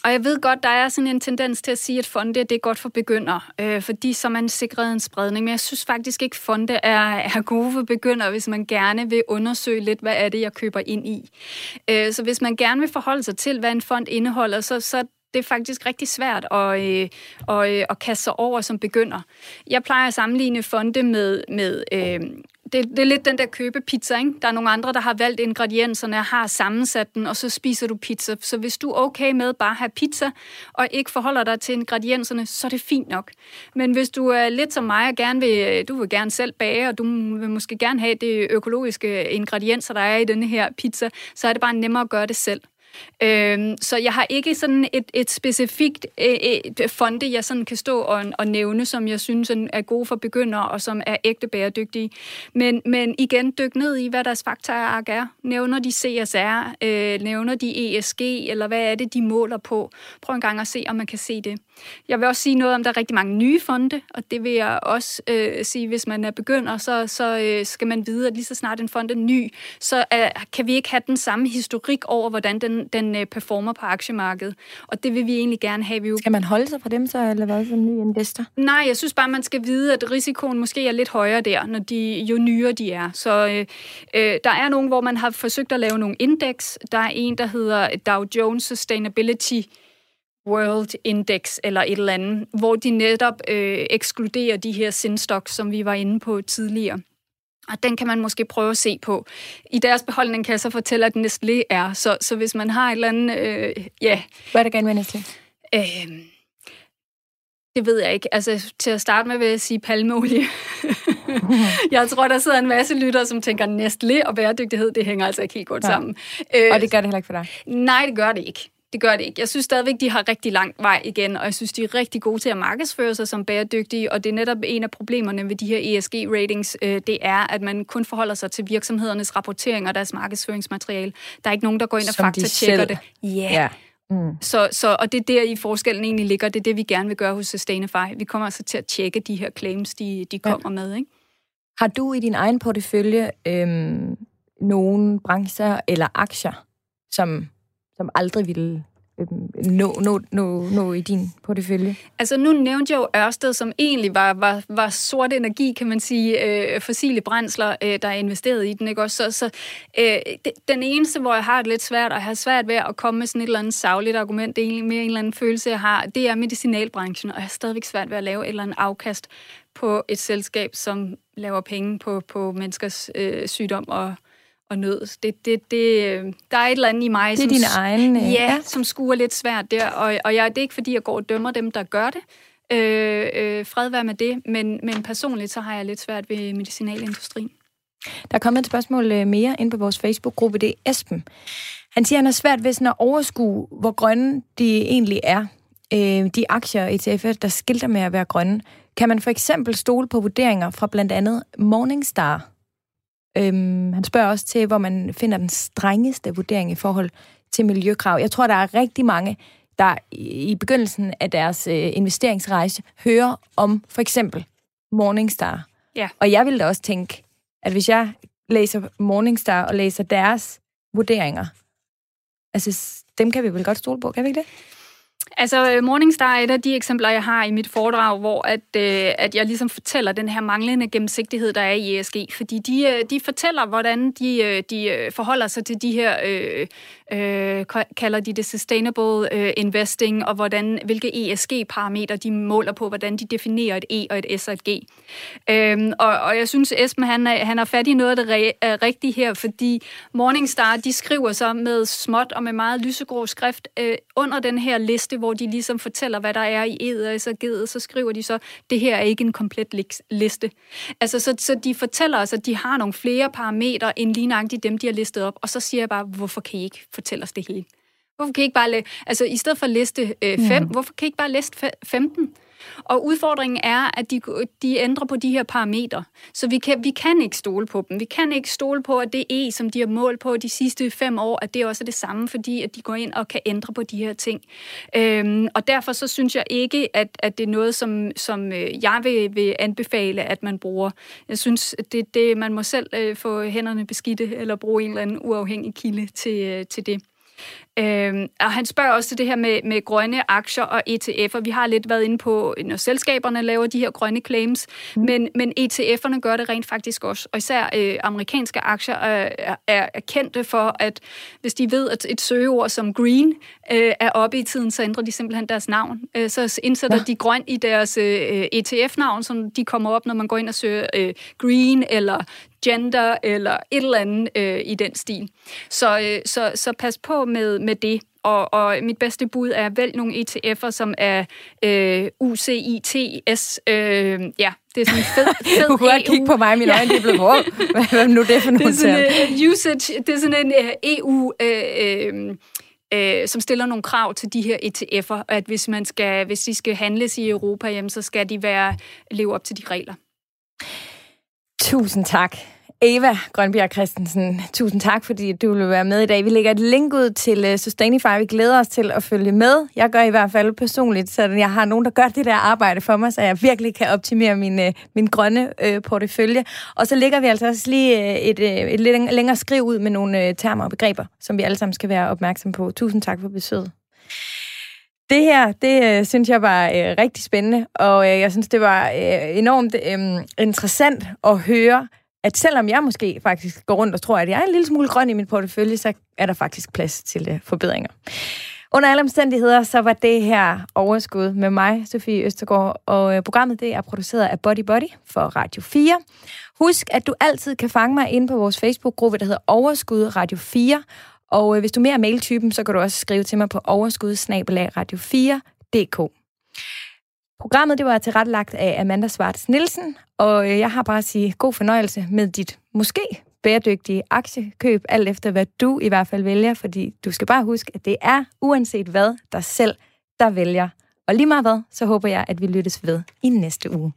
Og jeg ved godt, der er sådan en tendens til at sige, at fonde det er godt for begyndere, øh, fordi så man sikret en spredning. Men jeg synes faktisk ikke, at fonde er, er gode for begyndere, hvis man gerne vil undersøge lidt, hvad er det, jeg køber ind i. Øh, så hvis man gerne vil forholde sig til, hvad en fond indeholder, så, så det er faktisk rigtig svært at, øh, at, øh, at kaste sig over som begynder. Jeg plejer at sammenligne fonde med, med øh, det, det er lidt den der købepizza, ikke? Der er nogle andre, der har valgt ingredienserne og har sammensat den, og så spiser du pizza. Så hvis du er okay med bare at have pizza, og ikke forholder dig til ingredienserne, så er det fint nok. Men hvis du er lidt som mig og gerne vil, øh, du vil gerne selv bage, og du vil måske gerne have det økologiske ingredienser, der er i denne her pizza, så er det bare nemmere at gøre det selv. Øhm, så jeg har ikke sådan et, et specifikt øh, et fonde, jeg sådan kan stå og, og nævne, som jeg synes er gode for begyndere, og som er ægte bæredygtige. Men, men igen, dyk ned i, hvad deres faktorark er. Nævner de CSR? Øh, nævner de ESG? Eller hvad er det, de måler på? Prøv en gang at se, om man kan se det. Jeg vil også sige noget om, der er rigtig mange nye fonde, og det vil jeg også øh, sige, hvis man er begynder, så, så øh, skal man vide, at lige så snart en fond er ny, så øh, kan vi ikke have den samme historik over, hvordan den, den øh, performer på aktiemarkedet. Og det vil vi egentlig gerne have. Vi jo... Skal man holde sig fra dem så, eller hvad, som ny investor? Nej, jeg synes bare, man skal vide, at risikoen måske er lidt højere der, når de, jo nyere de er. Så øh, øh, der er nogen, hvor man har forsøgt at lave nogle indeks. Der er en, der hedder Dow Jones Sustainability World Index eller et eller andet, hvor de netop øh, ekskluderer de her sindstoks, som vi var inde på tidligere. Og den kan man måske prøve at se på. I deres beholdning kan jeg så fortælle, at Nestlé er. Så, så hvis man har et eller andet... Øh, ja. Hvad er det gerne med Nestlé? Øh, det ved jeg ikke. Altså, til at starte med vil jeg sige palmeolie. jeg tror, der sidder en masse lyttere, som tænker, Nestlé og bæredygtighed, det hænger altså ikke helt godt ja. sammen. Øh, og det gør det heller ikke for dig? Nej, det gør det ikke. Det gør det ikke. Jeg synes stadigvæk, de har rigtig lang vej igen, og jeg synes, de er rigtig gode til at markedsføre sig som bæredygtige, og det er netop en af problemerne ved de her ESG-ratings, øh, det er, at man kun forholder sig til virksomhedernes rapportering og deres markedsføringsmateriale. Der er ikke nogen, der går ind og faktatjekker det. Yeah. Ja. Mm. Så, så, og det er der i forskellen egentlig ligger. Det er det, vi gerne vil gøre hos Sustainify. Vi kommer altså til at tjekke de her claims, de, de kommer ja. med. Ikke? Har du i din egen portefølje øhm, nogle brancher eller aktier, som som aldrig ville øhm, nå, nå, nå, nå i din portefølje? Altså nu nævnte jeg jo Ørsted, som egentlig var, var, var sort energi, kan man sige, øh, fossile brændsler, øh, der er investeret i den. Ikke? Også, så, så øh, den eneste, hvor jeg har det lidt svært, og har svært ved at komme med sådan et eller andet savligt argument, det er egentlig mere en eller anden følelse, jeg har, det er medicinalbranchen, og jeg har stadigvæk svært ved at lave et eller andet afkast på et selskab, som laver penge på, på menneskers øh, sygdom og og nød. Det, det, det, der er et eller andet i mig, det er som, din egen, øh, ja, ja. som skuer lidt svært der, og, og jeg, det er ikke fordi, jeg går og dømmer dem, der gør det. Øh, øh, fred være med det, men, men personligt så har jeg lidt svært ved medicinalindustrien. Der er kommet et spørgsmål øh, mere ind på vores Facebook-gruppe, det er Esben. Han siger, at han har svært ved sådan at overskue, hvor grønne de egentlig er. Øh, de aktier i ETF, der skilter med at være grønne. Kan man for eksempel stole på vurderinger fra blandt andet Morningstar? Øhm, han spørger også til, hvor man finder den strengeste vurdering i forhold til miljøkrav. Jeg tror, der er rigtig mange, der i begyndelsen af deres øh, investeringsrejse hører om for eksempel Morningstar. Ja. Og jeg ville da også tænke, at hvis jeg læser Morningstar og læser deres vurderinger, altså dem kan vi vel godt stole på, kan vi ikke det? Altså, øh, Morningstar er et af de eksempler, jeg har i mit foredrag, hvor at, øh, at jeg ligesom fortæller den her manglende gennemsigtighed, der er i ESG. Fordi de, øh, de fortæller, hvordan de, øh, de øh, forholder sig til de her, øh, øh, kalder de det sustainable øh, investing, og hvordan, hvilke ESG-parametre de måler på, hvordan de definerer et E og et S og et G. Øhm, og, og jeg synes, Esben han er, han er fat i noget af det re- rigtige her, fordi Morningstar, de skriver så med småt og med meget lysegrå skrift øh, under den her liste, hvor de ligesom fortæller, hvad der er i E'et og SRG'et, så skriver de så, det her er ikke en komplet liste. Altså, så, så de fortæller os, at de har nogle flere parametre, end lige nøjagtigt dem, de har listet op, og så siger jeg bare, hvorfor kan I ikke fortælle os det hele? Hvorfor kan I ikke bare, altså i stedet for liste 5, øh, mm. hvorfor kan I ikke bare liste 15? Og udfordringen er, at de, de ændrer på de her parametre. Så vi kan, vi kan ikke stole på dem. Vi kan ikke stole på, at det E, som de har målt på de sidste fem år, at det også er det samme, fordi at de går ind og kan ændre på de her ting. Øhm, og derfor så synes jeg ikke, at, at det er noget, som, som øh, jeg vil, vil anbefale, at man bruger. Jeg synes, det, det man må selv øh, få hænderne beskidte, eller bruge en eller anden uafhængig kilde til, øh, til det. Øhm, og han spørger også til det her med, med grønne aktier og ETF'er. Vi har lidt været inde på, når selskaberne laver de her grønne claims, mm. men, men ETF'erne gør det rent faktisk også. Og især øh, amerikanske aktier er, er, er kendte for, at hvis de ved, at et søgeord som green øh, er oppe i tiden, så ændrer de simpelthen deres navn. Øh, så indsætter ja. de grøn i deres øh, ETF-navn, som de kommer op, når man går ind og søger øh, green eller gender eller et eller andet øh, i den stil. Så, øh, så, så pas på med, med det. Og, og mit bedste bud er vælg nogle ETF'er, som er øh, UCITS. Øh, ja, det er sådan en fed, fed Du kunne godt kigge på mig, mine øjne er blevet på. Hvad er nu det for noget? Det er sådan en usage, det er sådan en uh, EU... Uh, uh, øh, som stiller nogle krav til de her ETF'er, at hvis man skal, hvis de skal handles i Europa, jamen, så skal de være leve op til de regler. Tusind tak. Eva Grønbjerg Christensen, tusind tak, fordi du vil være med i dag. Vi lægger et link ud til øh, Sustainify. Vi glæder os til at følge med. Jeg gør i hvert fald personligt, så jeg har nogen, der gør det der arbejde for mig, så jeg virkelig kan optimere min, øh, min grønne øh, portefølje. Og så lægger vi altså også lige øh, et, et lidt længere skriv ud med nogle termer og begreber, som vi alle sammen skal være opmærksom på. Tusind tak for besøget. Det her, det øh, synes jeg var øh, rigtig spændende, og øh, jeg synes, det var øh, enormt øh, interessant at høre, at selvom jeg måske faktisk går rundt og tror, at jeg er en lille smule grøn i min portefølje, så er der faktisk plads til øh, forbedringer. Under alle omstændigheder, så var det her overskud med mig, Sofie Østergaard, og øh, programmet det er produceret af Body Body for Radio 4. Husk, at du altid kan fange mig inde på vores Facebook-gruppe, der hedder Overskud Radio 4, og øh, hvis du er mere mailtypen, så kan du også skrive til mig på overskudsnabelagradio4.dk. Programmet det var tilrettelagt af Amanda Svarts Nielsen, og øh, jeg har bare at sige god fornøjelse med dit måske bæredygtige aktiekøb, alt efter hvad du i hvert fald vælger, fordi du skal bare huske, at det er uanset hvad, der selv der vælger. Og lige meget hvad, så håber jeg, at vi lyttes ved i næste uge.